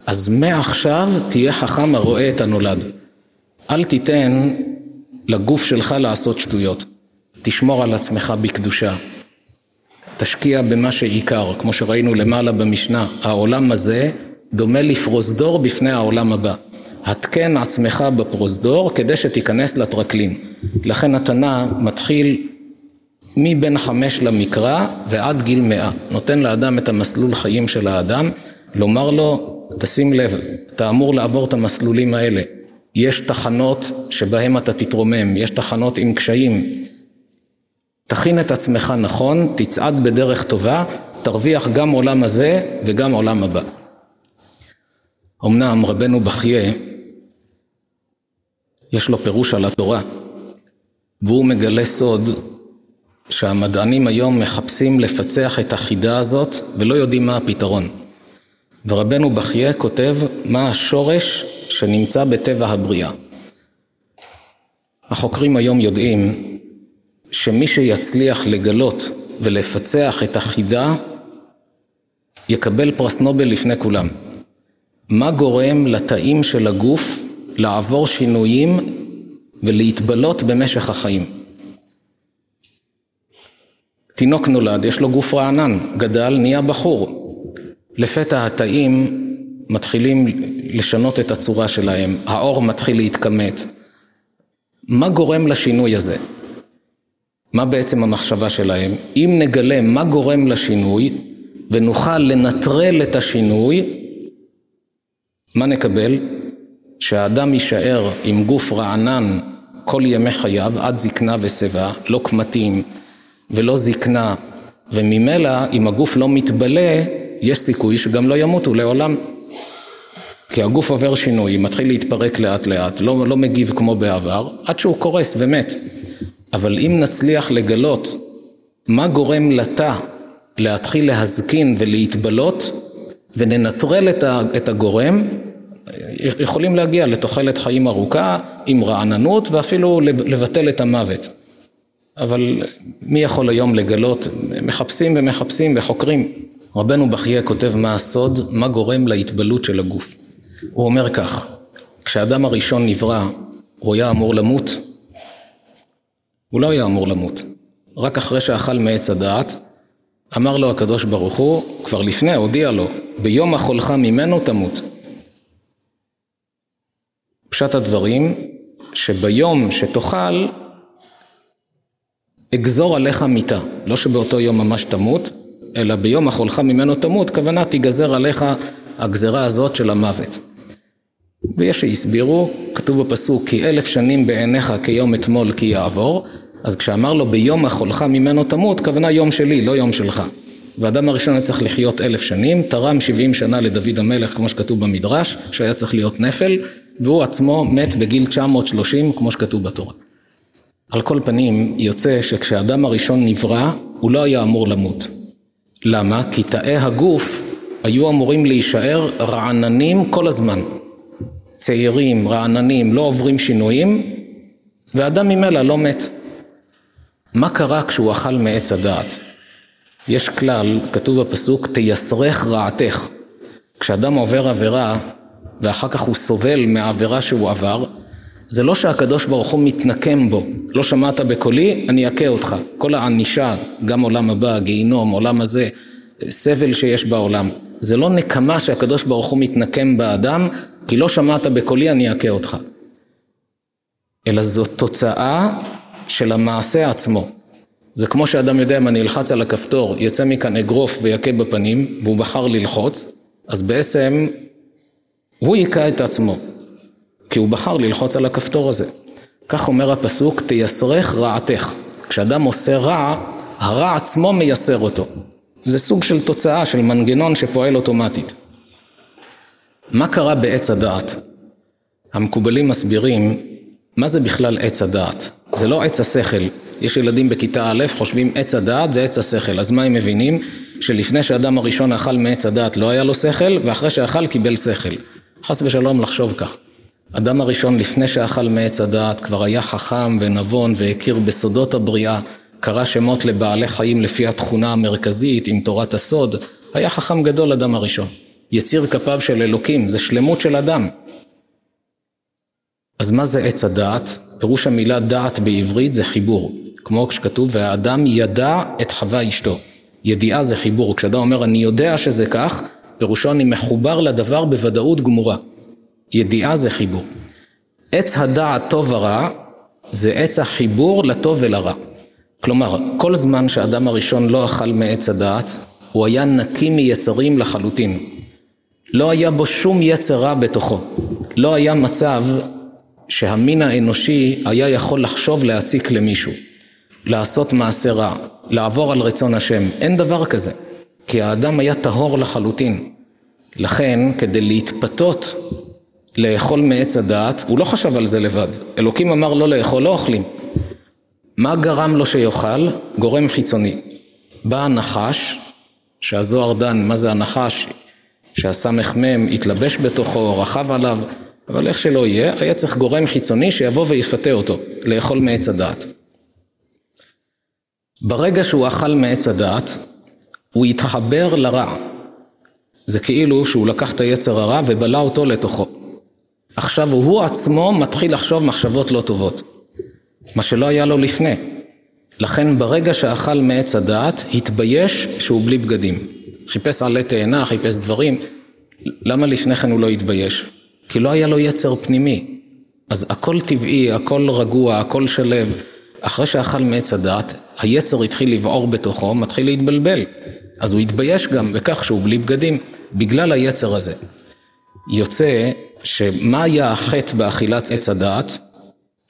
Speaker 1: אז מעכשיו תהיה חכם הרואה את הנולד. אל תיתן לגוף שלך לעשות שטויות. תשמור על עצמך בקדושה. תשקיע במה שעיקר, כמו שראינו למעלה במשנה, העולם הזה דומה לפרוזדור בפני העולם הבא. התקן עצמך בפרוזדור כדי שתיכנס לטרקלין. לכן התנא מתחיל מבין חמש למקרא ועד גיל מאה. נותן לאדם את המסלול חיים של האדם, לומר לו, תשים לב, אתה אמור לעבור את המסלולים האלה. יש תחנות שבהם אתה תתרומם, יש תחנות עם קשיים. תכין את עצמך נכון, תצעד בדרך טובה, תרוויח גם עולם הזה וגם עולם הבא. אמנם רבנו בחייה, יש לו פירוש על התורה, והוא מגלה סוד שהמדענים היום מחפשים לפצח את החידה הזאת ולא יודעים מה הפתרון. ורבנו בחייה כותב מה השורש שנמצא בטבע הבריאה. החוקרים היום יודעים שמי שיצליח לגלות ולפצח את החידה יקבל פרס נובל לפני כולם. מה גורם לתאים של הגוף לעבור שינויים ולהתבלות במשך החיים? תינוק נולד, יש לו גוף רענן, גדל, נהיה בחור. לפתע התאים מתחילים לשנות את הצורה שלהם, העור מתחיל להתכמת. מה גורם לשינוי הזה? מה בעצם המחשבה שלהם? אם נגלה מה גורם לשינוי ונוכל לנטרל את השינוי, מה נקבל? שהאדם יישאר עם גוף רענן כל ימי חייו עד זקנה ושיבה, לא קמטים ולא זקנה, וממילא אם הגוף לא מתבלה, יש סיכוי שגם לא ימותו לעולם. כי הגוף עובר שינוי, מתחיל להתפרק לאט לאט, לא, לא מגיב כמו בעבר, עד שהוא קורס ומת. אבל אם נצליח לגלות מה גורם לתא להתחיל להזקין ולהתבלות, וננטרל את הגורם, יכולים להגיע לתוחלת חיים ארוכה עם רעננות ואפילו לבטל את המוות. אבל מי יכול היום לגלות? מחפשים ומחפשים וחוקרים. רבנו בחייה כותב מה הסוד, מה גורם להתבלות של הגוף. הוא אומר כך, כשאדם הראשון נברא, הוא היה אמור למות? הוא לא היה אמור למות. רק אחרי שאכל מעץ הדעת, אמר לו הקדוש ברוך הוא, כבר לפני, הודיע לו, ביום אכולך ממנו תמות. פשט הדברים, שביום שתאכל, אגזור עליך מיתה. לא שבאותו יום ממש תמות, אלא ביום אכולך ממנו תמות, כוונה תיגזר עליך הגזרה הזאת של המוות. ויש שהסבירו, כתוב בפסוק כי אלף שנים בעיניך כיום אתמול כי יעבור, אז כשאמר לו ביום אכולך ממנו תמות, כוונה יום שלי, לא יום שלך. והאדם הראשון היה צריך לחיות אלף שנים, תרם שבעים שנה לדוד המלך כמו שכתוב במדרש, שהיה צריך להיות נפל, והוא עצמו מת בגיל 930 כמו שכתוב בתורה. על כל פנים, יוצא שכשהאדם הראשון נברא, הוא לא היה אמור למות. למה? כי תאי הגוף היו אמורים להישאר רעננים כל הזמן. צעירים, רעננים, לא עוברים שינויים, ואדם ממילא לא מת. מה קרה כשהוא אכל מעץ הדעת? יש כלל, כתוב בפסוק, תייסרך רעתך. כשאדם עובר עבירה, ואחר כך הוא סובל מהעבירה שהוא עבר, זה לא שהקדוש ברוך הוא מתנקם בו, לא שמעת בקולי, אני אכה אותך. כל הענישה, גם עולם הבא, גיהינום, עולם הזה, סבל שיש בעולם, זה לא נקמה שהקדוש ברוך הוא מתנקם באדם, כי לא שמעת בקולי, אני אכה אותך. אלא זו תוצאה של המעשה עצמו. זה כמו שאדם יודע אם אני אלחץ על הכפתור, יצא מכאן אגרוף ויכה בפנים, והוא בחר ללחוץ, אז בעצם הוא היכה את עצמו. כי הוא בחר ללחוץ על הכפתור הזה. כך אומר הפסוק, תייסרך רעתך. כשאדם עושה רע, הרע עצמו מייסר אותו. זה סוג של תוצאה, של מנגנון שפועל אוטומטית. מה קרה בעץ הדעת? המקובלים מסבירים מה זה בכלל עץ הדעת. זה לא עץ השכל. יש ילדים בכיתה א' חושבים עץ הדעת זה עץ השכל. אז מה הם מבינים? שלפני שאדם הראשון אכל מעץ הדעת לא היה לו שכל, ואחרי שאכל קיבל שכל. חס ושלום לחשוב כך. אדם הראשון לפני שאכל מעץ הדעת כבר היה חכם ונבון והכיר בסודות הבריאה, קרא שמות לבעלי חיים לפי התכונה המרכזית עם תורת הסוד, היה חכם גדול אדם הראשון. יציר כפיו של אלוקים, זה שלמות של אדם. אז מה זה עץ הדעת? פירוש המילה דעת בעברית זה חיבור. כמו שכתוב, והאדם ידע את חווה אשתו. ידיעה זה חיבור. כשאדם אומר, אני יודע שזה כך, פירושו אני מחובר לדבר בוודאות גמורה. ידיעה זה חיבור. עץ הדעת טוב ורע זה עץ החיבור לטוב ולרע. כלומר, כל זמן שהאדם הראשון לא אכל מעץ הדעת, הוא היה נקי מיצרים לחלוטין. לא היה בו שום יצר רע בתוכו. לא היה מצב שהמין האנושי היה יכול לחשוב להציק למישהו, לעשות מעשה רע, לעבור על רצון השם. אין דבר כזה. כי האדם היה טהור לחלוטין. לכן, כדי להתפתות לאכול מעץ הדעת, הוא לא חשב על זה לבד. אלוקים אמר לא לאכול, לא אוכלים. מה גרם לו שיאכל? גורם חיצוני. בא הנחש, שהזוהר דן, מה זה הנחש? שהסמ"ם התלבש בתוכו, רכב עליו, אבל איך שלא יהיה, היה צריך גורם חיצוני שיבוא ויפתה אותו לאכול מעץ הדעת. ברגע שהוא אכל מעץ הדעת, הוא התחבר לרע. זה כאילו שהוא לקח את היצר הרע ובלע אותו לתוכו. עכשיו הוא עצמו מתחיל לחשוב מחשבות לא טובות, מה שלא היה לו לפני. לכן ברגע שאכל מעץ הדעת, התבייש שהוא בלי בגדים. חיפש עלי תאנה, חיפש דברים. למה לפני כן הוא לא התבייש? כי לא היה לו יצר פנימי. אז הכל טבעי, הכל רגוע, הכל שלב. אחרי שאכל מעץ הדעת, היצר התחיל לבעור בתוכו, מתחיל להתבלבל. אז הוא התבייש גם בכך שהוא בלי בגדים, בגלל היצר הזה. יוצא שמה היה החטא באכילת עץ הדעת?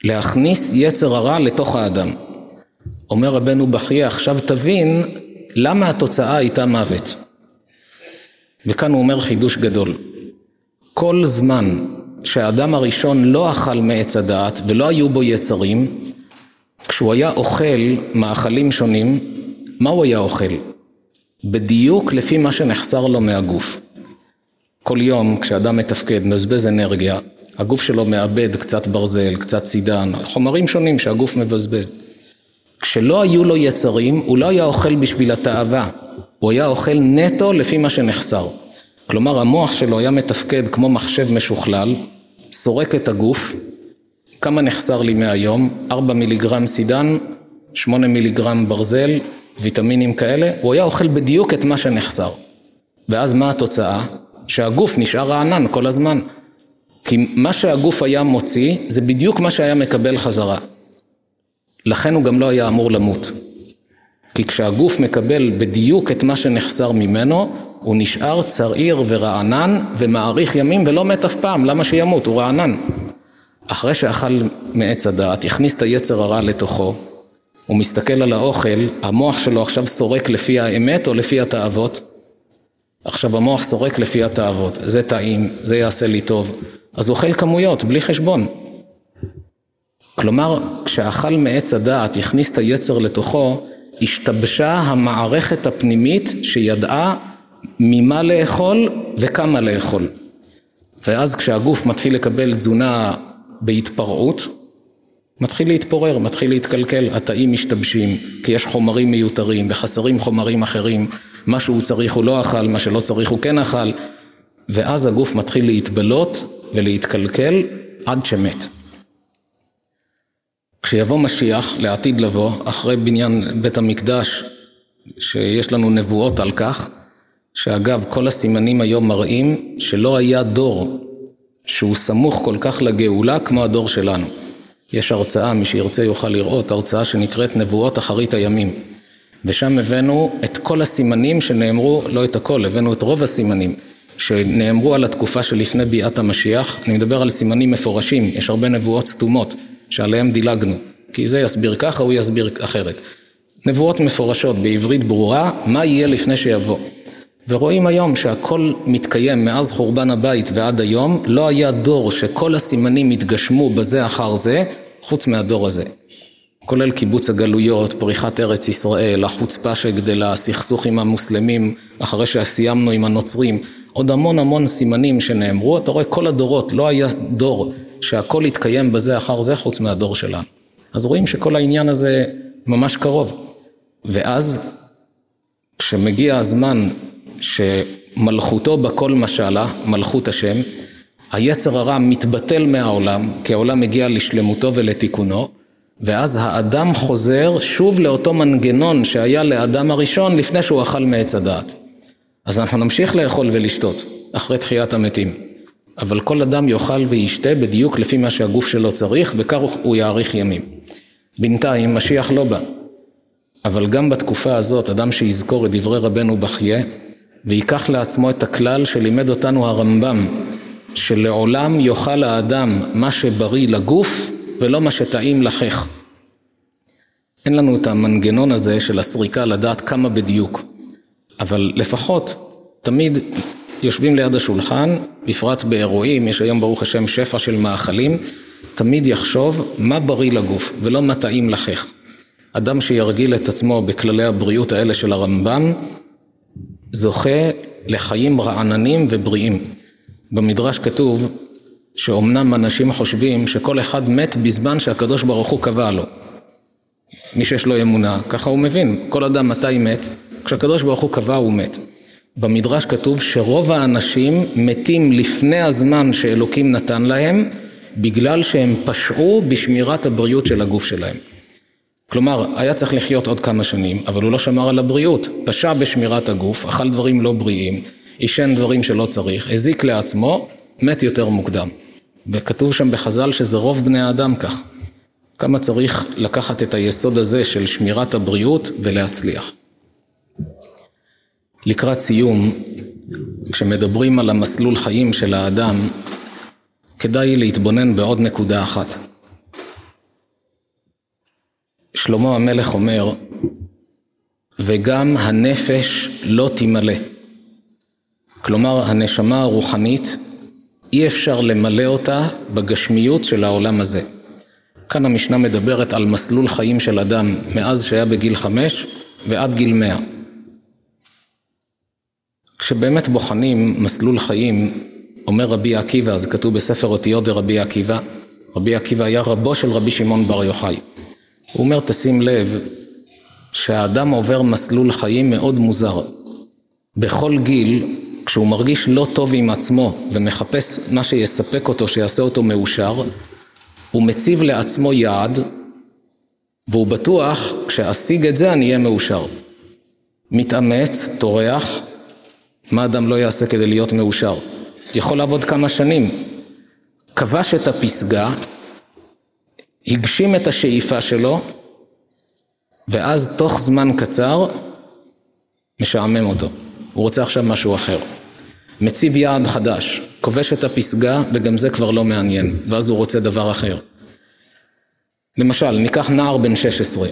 Speaker 1: להכניס יצר הרע לתוך האדם. אומר רבנו בחייה, עכשיו תבין למה התוצאה הייתה מוות. וכאן הוא אומר חידוש גדול. כל זמן שהאדם הראשון לא אכל מעץ הדעת ולא היו בו יצרים, כשהוא היה אוכל מאכלים שונים, מה הוא היה אוכל? בדיוק לפי מה שנחסר לו מהגוף. כל יום כשאדם מתפקד, מבזבז אנרגיה, הגוף שלו מאבד קצת ברזל, קצת סידן, חומרים שונים שהגוף מבזבז. כשלא היו לו יצרים, הוא לא היה אוכל בשביל התאווה, הוא היה אוכל נטו לפי מה שנחסר. כלומר המוח שלו היה מתפקד כמו מחשב משוכלל, סורק את הגוף, כמה נחסר לי מהיום? 4 מיליגרם סידן, 8 מיליגרם ברזל, ויטמינים כאלה, הוא היה אוכל בדיוק את מה שנחסר. ואז מה התוצאה? שהגוף נשאר רענן כל הזמן. כי מה שהגוף היה מוציא, זה בדיוק מה שהיה מקבל חזרה. לכן הוא גם לא היה אמור למות. כי כשהגוף מקבל בדיוק את מה שנחסר ממנו, הוא נשאר צעיר ורענן ומאריך ימים ולא מת אף פעם, למה שימות? הוא רענן. אחרי שאכל מעץ הדעת, הכניס את היצר הרע לתוכו, הוא מסתכל על האוכל, המוח שלו עכשיו סורק לפי האמת או לפי התאוות? עכשיו המוח סורק לפי התאוות, זה טעים, זה יעשה לי טוב, אז אוכל כמויות, בלי חשבון. כלומר, כשאכל מעץ הדעת, הכניס את היצר לתוכו, השתבשה המערכת הפנימית שידעה ממה לאכול וכמה לאכול. ואז כשהגוף מתחיל לקבל תזונה בהתפרעות, מתחיל להתפורר, מתחיל להתקלקל, התאים משתבשים, כי יש חומרים מיותרים וחסרים חומרים אחרים, מה שהוא צריך הוא לא אכל, מה שלא צריך הוא כן אכל, ואז הגוף מתחיל להתבלות ולהתקלקל עד שמת. כשיבוא משיח לעתיד לבוא, אחרי בניין בית המקדש, שיש לנו נבואות על כך, שאגב כל הסימנים היום מראים שלא היה דור שהוא סמוך כל כך לגאולה כמו הדור שלנו. יש הרצאה, מי שירצה יוכל לראות, הרצאה שנקראת נבואות אחרית הימים. ושם הבאנו את כל הסימנים שנאמרו, לא את הכל, הבאנו את רוב הסימנים שנאמרו על התקופה שלפני ביאת המשיח. אני מדבר על סימנים מפורשים, יש הרבה נבואות סתומות שעליהם דילגנו. כי זה יסביר ככה, הוא יסביר אחרת. נבואות מפורשות בעברית ברורה, מה יהיה לפני שיבוא. ורואים היום שהכל מתקיים מאז חורבן הבית ועד היום, לא היה דור שכל הסימנים התגשמו בזה אחר זה, חוץ מהדור הזה. כולל קיבוץ הגלויות, פריחת ארץ ישראל, החוצפה שגדלה, הסכסוך עם המוסלמים אחרי שסיימנו עם הנוצרים, עוד המון המון סימנים שנאמרו, אתה רואה כל הדורות, לא היה דור שהכל התקיים בזה אחר זה חוץ מהדור שלנו. אז רואים שכל העניין הזה ממש קרוב. ואז כשמגיע הזמן שמלכותו בכל משלה, מלכות השם, היצר הרע מתבטל מהעולם, כי העולם מגיע לשלמותו ולתיקונו, ואז האדם חוזר שוב לאותו מנגנון שהיה לאדם הראשון לפני שהוא אכל מעץ הדעת. אז אנחנו נמשיך לאכול ולשתות אחרי תחיית המתים, אבל כל אדם יאכל וישתה בדיוק לפי מה שהגוף שלו צריך, וכך הוא יאריך ימים. בינתיים משיח לא בא, אבל גם בתקופה הזאת אדם שיזכור את דברי רבנו בחייה ויקח לעצמו את הכלל שלימד אותנו הרמב"ם שלעולם יאכל האדם מה שבריא לגוף ולא מה שטעים לחך. אין לנו את המנגנון הזה של הסריקה לדעת כמה בדיוק, אבל לפחות תמיד יושבים ליד השולחן, בפרט באירועים, יש היום ברוך השם שפע של מאכלים, תמיד יחשוב מה בריא לגוף ולא מה טעים לחך. אדם שירגיל את עצמו בכללי הבריאות האלה של הרמב"ם, זוכה לחיים רעננים ובריאים. במדרש כתוב שאומנם אנשים חושבים שכל אחד מת בזמן שהקדוש ברוך הוא קבע לו. מי שיש לו אמונה, ככה הוא מבין, כל אדם מתי מת? כשהקדוש ברוך הוא קבע הוא מת. במדרש כתוב שרוב האנשים מתים לפני הזמן שאלוקים נתן להם בגלל שהם פשעו בשמירת הבריאות של הגוף שלהם. כלומר, היה צריך לחיות עוד כמה שנים, אבל הוא לא שמר על הבריאות, פשע בשמירת הגוף, אכל דברים לא בריאים, עישן דברים שלא צריך, הזיק לעצמו, מת יותר מוקדם. וכתוב שם בחז"ל שזה רוב בני האדם כך. כמה צריך לקחת את היסוד הזה של שמירת הבריאות ולהצליח. לקראת סיום, כשמדברים על המסלול חיים של האדם, כדאי להתבונן בעוד נקודה אחת. שלמה המלך אומר, וגם הנפש לא תמלא. כלומר, הנשמה הרוחנית, אי אפשר למלא אותה בגשמיות של העולם הזה. כאן המשנה מדברת על מסלול חיים של אדם מאז שהיה בגיל חמש ועד גיל מאה. כשבאמת בוחנים מסלול חיים, אומר רבי עקיבא, זה כתוב בספר אותיות דרבי עקיבא, רבי עקיבא היה רבו של רבי שמעון בר יוחאי. הוא אומר, תשים לב שהאדם עובר מסלול חיים מאוד מוזר. בכל גיל, כשהוא מרגיש לא טוב עם עצמו ומחפש מה שיספק אותו, שיעשה אותו מאושר, הוא מציב לעצמו יעד, והוא בטוח, כשאשיג את זה אני אהיה מאושר. מתאמץ, טורח, מה אדם לא יעשה כדי להיות מאושר? יכול לעבוד כמה שנים. כבש את הפסגה, הגשים את השאיפה שלו, ואז תוך זמן קצר משעמם אותו. הוא רוצה עכשיו משהו אחר. מציב יעד חדש, כובש את הפסגה, וגם זה כבר לא מעניין, ואז הוא רוצה דבר אחר. למשל, ניקח נער בן 16,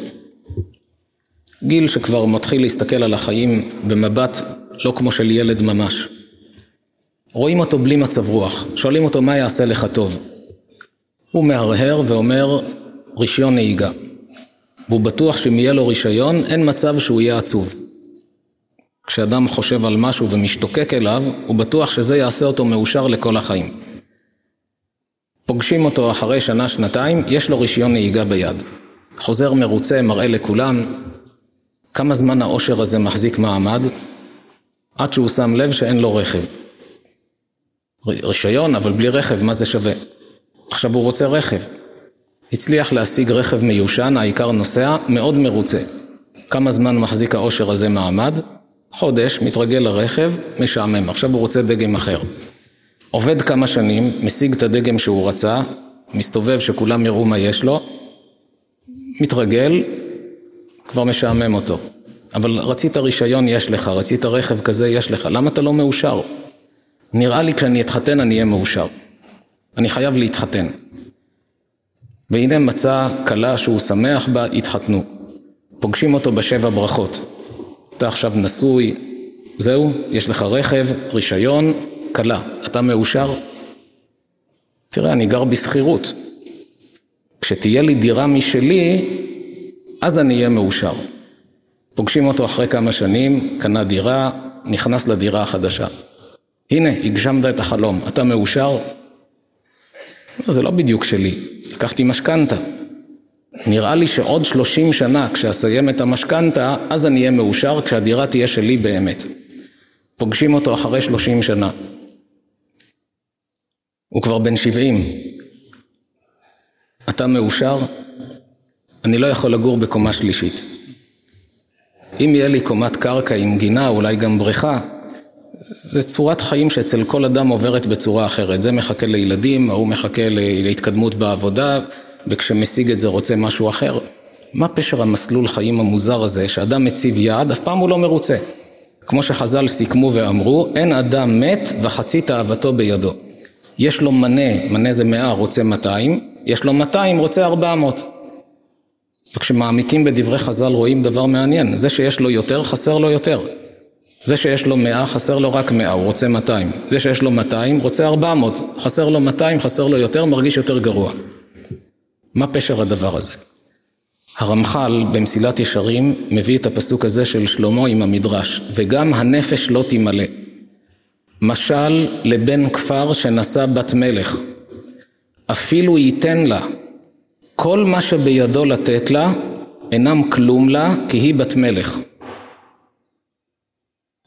Speaker 1: גיל שכבר מתחיל להסתכל על החיים במבט לא כמו של ילד ממש. רואים אותו בלי מצב רוח, שואלים אותו מה יעשה לך טוב. הוא מהרהר ואומר רישיון נהיגה. והוא בטוח שאם יהיה לו רישיון, אין מצב שהוא יהיה עצוב. כשאדם חושב על משהו ומשתוקק אליו, הוא בטוח שזה יעשה אותו מאושר לכל החיים. פוגשים אותו אחרי שנה, שנתיים, יש לו רישיון נהיגה ביד. חוזר מרוצה, מראה לכולם כמה זמן האושר הזה מחזיק מעמד, עד שהוא שם לב שאין לו רכב. רישיון, אבל בלי רכב, מה זה שווה? עכשיו הוא רוצה רכב. הצליח להשיג רכב מיושן, העיקר נוסע, מאוד מרוצה. כמה זמן מחזיק העושר הזה מעמד? חודש, מתרגל לרכב, משעמם. עכשיו הוא רוצה דגם אחר. עובד כמה שנים, משיג את הדגם שהוא רצה, מסתובב שכולם יראו מה יש לו, מתרגל, כבר משעמם אותו. אבל רצית רישיון יש לך, רצית רכב כזה יש לך, למה אתה לא מאושר? נראה לי כשאני אתחתן אני אהיה מאושר. אני חייב להתחתן. והנה מצא כלה שהוא שמח בה, התחתנו. פוגשים אותו בשבע ברכות. אתה עכשיו נשוי, זהו, יש לך רכב, רישיון, כלה. אתה מאושר? תראה, אני גר בשכירות. כשתהיה לי דירה משלי, אז אני אהיה מאושר. פוגשים אותו אחרי כמה שנים, קנה דירה, נכנס לדירה החדשה. הנה, הגשמת את החלום, אתה מאושר? זה לא בדיוק שלי, לקחתי משכנתה. נראה לי שעוד שלושים שנה כשאסיים את המשכנתה, אז אני אהיה מאושר כשהדירה תהיה שלי באמת. פוגשים אותו אחרי שלושים שנה. הוא כבר בן שבעים. אתה מאושר? אני לא יכול לגור בקומה שלישית. אם יהיה לי קומת קרקע עם גינה, אולי גם בריכה, זה צורת חיים שאצל כל אדם עוברת בצורה אחרת. זה מחכה לילדים, ההוא מחכה להתקדמות בעבודה, וכשמשיג את זה רוצה משהו אחר. מה פשר המסלול חיים המוזר הזה, שאדם מציב יעד, אף פעם הוא לא מרוצה. כמו שחז"ל סיכמו ואמרו, אין אדם מת וחצי תאוותו בידו. יש לו מנה, מנה זה מאה, רוצה 200, יש לו 200, רוצה 400. וכשמעמיקים בדברי חז"ל רואים דבר מעניין, זה שיש לו יותר, חסר לו יותר. זה שיש לו 100, חסר לו רק 100, הוא רוצה 200. זה שיש לו 200, רוצה 400, חסר לו 200, חסר לו יותר, מרגיש יותר גרוע. מה פשר הדבר הזה? הרמח"ל במסילת ישרים מביא את הפסוק הזה של שלמה עם המדרש, וגם הנפש לא תמלא. משל לבן כפר שנשא בת מלך, אפילו ייתן לה כל מה שבידו לתת לה, אינם כלום לה, כי היא בת מלך.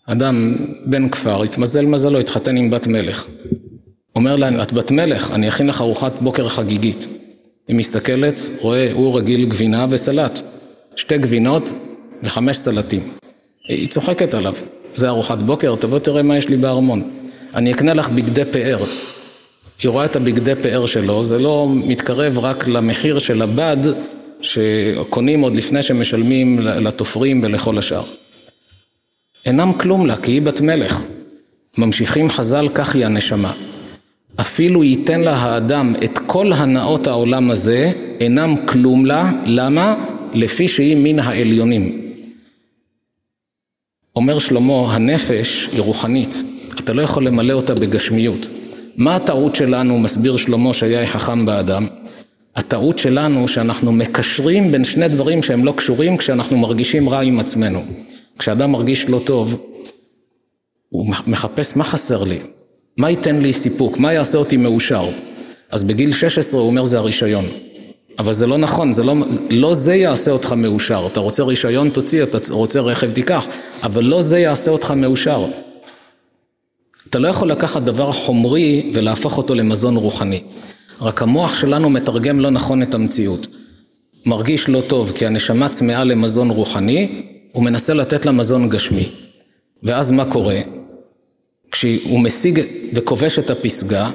Speaker 1: אדם בן כפר, התמזל מזלו, התחתן עם בת מלך. אומר לה, את בת מלך, אני אכין לך ארוחת בוקר חגיגית. היא מסתכלת, רואה, הוא רגיל גבינה וסלט. שתי גבינות וחמש סלטים. היא צוחקת עליו. זה ארוחת בוקר, תבוא תראה מה יש לי בארמון. אני אקנה לך בגדי פאר. היא רואה את הבגדי פאר שלו, זה לא מתקרב רק למחיר של הבד שקונים עוד לפני שמשלמים לתופרים ולכל השאר. אינם כלום לה, כי היא בת מלך. ממשיכים חז"ל, כך היא הנשמה. אפילו ייתן לה האדם את כל הנאות העולם הזה, אינם כלום לה, למה? לפי שהיא מן העליונים. אומר שלמה, הנפש היא רוחנית, אתה לא יכול למלא אותה בגשמיות. מה הטעות שלנו, מסביר שלמה שהיה חכם באדם? הטעות שלנו שאנחנו מקשרים בין שני דברים שהם לא קשורים כשאנחנו מרגישים רע עם עצמנו. כשאדם מרגיש לא טוב, הוא מחפש מה חסר לי, מה ייתן לי סיפוק, מה יעשה אותי מאושר. אז בגיל 16 הוא אומר זה הרישיון. אבל זה לא נכון, זה לא, לא זה יעשה אותך מאושר. אתה רוצה רישיון תוציא, אתה רוצה רכב תיקח, אבל לא זה יעשה אותך מאושר. אתה לא יכול לקחת דבר חומרי ולהפוך אותו למזון רוחני. רק המוח שלנו מתרגם לא נכון את המציאות. מרגיש לא טוב כי הנשמה צמאה למזון רוחני, הוא מנסה לתת לה מזון גשמי. ואז מה קורה? כשהוא משיג וכובש את הפסגה,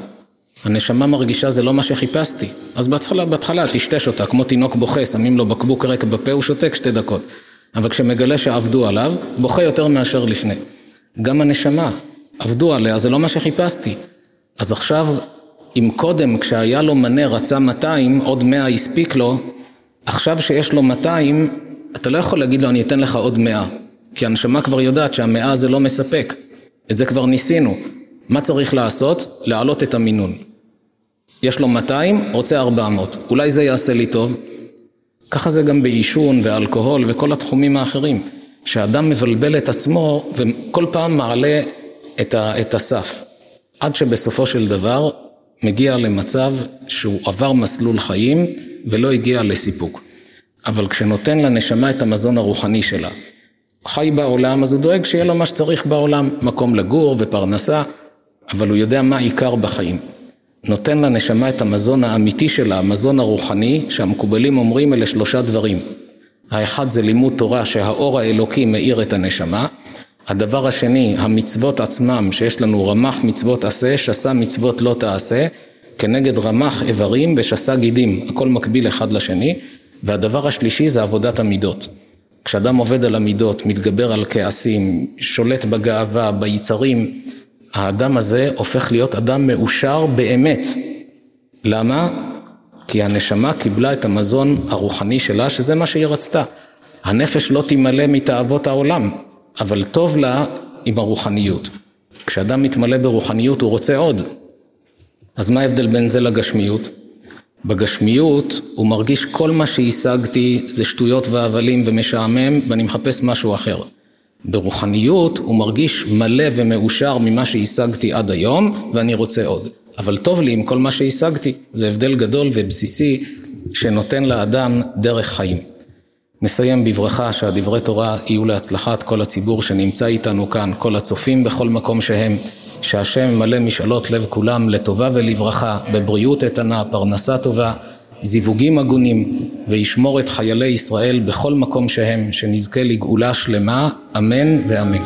Speaker 1: הנשמה מרגישה זה לא מה שחיפשתי. אז בהתחלה, בהתחלה טשטש אותה, כמו תינוק בוכה, שמים לו בקבוק ריק בפה, הוא שותק שתי דקות. אבל כשמגלה שעבדו עליו, בוכה יותר מאשר לפני. גם הנשמה, עבדו עליה, זה לא מה שחיפשתי. אז עכשיו, אם קודם כשהיה לו מנה רצה 200, עוד 100 הספיק לו, עכשיו שיש לו 200, אתה לא יכול להגיד לו אני אתן לך עוד 100, כי הנשמה כבר יודעת שהמאה זה לא מספק. את זה כבר ניסינו. מה צריך לעשות? להעלות את המינון. יש לו 200, רוצה 400. אולי זה יעשה לי טוב? ככה זה גם בעישון ואלכוהול וכל התחומים האחרים. שאדם מבלבל את עצמו וכל פעם מעלה את, ה, את הסף. עד שבסופו של דבר מגיע למצב שהוא עבר מסלול חיים ולא הגיע לסיפוק. אבל כשנותן לנשמה את המזון הרוחני שלה, חי בעולם, אז הוא דואג שיהיה לו מה שצריך בעולם, מקום לגור ופרנסה, אבל הוא יודע מה עיקר בחיים. נותן לנשמה את המזון האמיתי שלה, המזון הרוחני, שהמקובלים אומרים אלה שלושה דברים. האחד זה לימוד תורה שהאור האלוקי מאיר את הנשמה, הדבר השני, המצוות עצמם, שיש לנו רמ"ח מצוות עשה, שסה מצוות לא תעשה, כנגד רמ"ח איברים ושסה גידים, הכל מקביל אחד לשני, והדבר השלישי זה עבודת המידות. כשאדם עובד על המידות, מתגבר על כעסים, שולט בגאווה, ביצרים, האדם הזה הופך להיות אדם מאושר באמת. למה? כי הנשמה קיבלה את המזון הרוחני שלה, שזה מה שהיא רצתה. הנפש לא תמלא מתאוות העולם, אבל טוב לה עם הרוחניות. כשאדם מתמלא ברוחניות הוא רוצה עוד. אז מה ההבדל בין זה לגשמיות? בגשמיות הוא מרגיש כל מה שהשגתי זה שטויות והבלים ומשעמם ואני מחפש משהו אחר. ברוחניות הוא מרגיש מלא ומאושר ממה שהשגתי עד היום ואני רוצה עוד. אבל טוב לי עם כל מה שהשגתי, זה הבדל גדול ובסיסי שנותן לאדם דרך חיים. נסיים בברכה שהדברי תורה יהיו להצלחת כל הציבור שנמצא איתנו כאן, כל הצופים בכל מקום שהם, שהשם מלא משאלות לב כולם לטובה ולברכה, בבריאות איתנה, פרנסה טובה, זיווגים הגונים, וישמור את חיילי ישראל בכל מקום שהם, שנזכה לגאולה שלמה, אמן ואמן.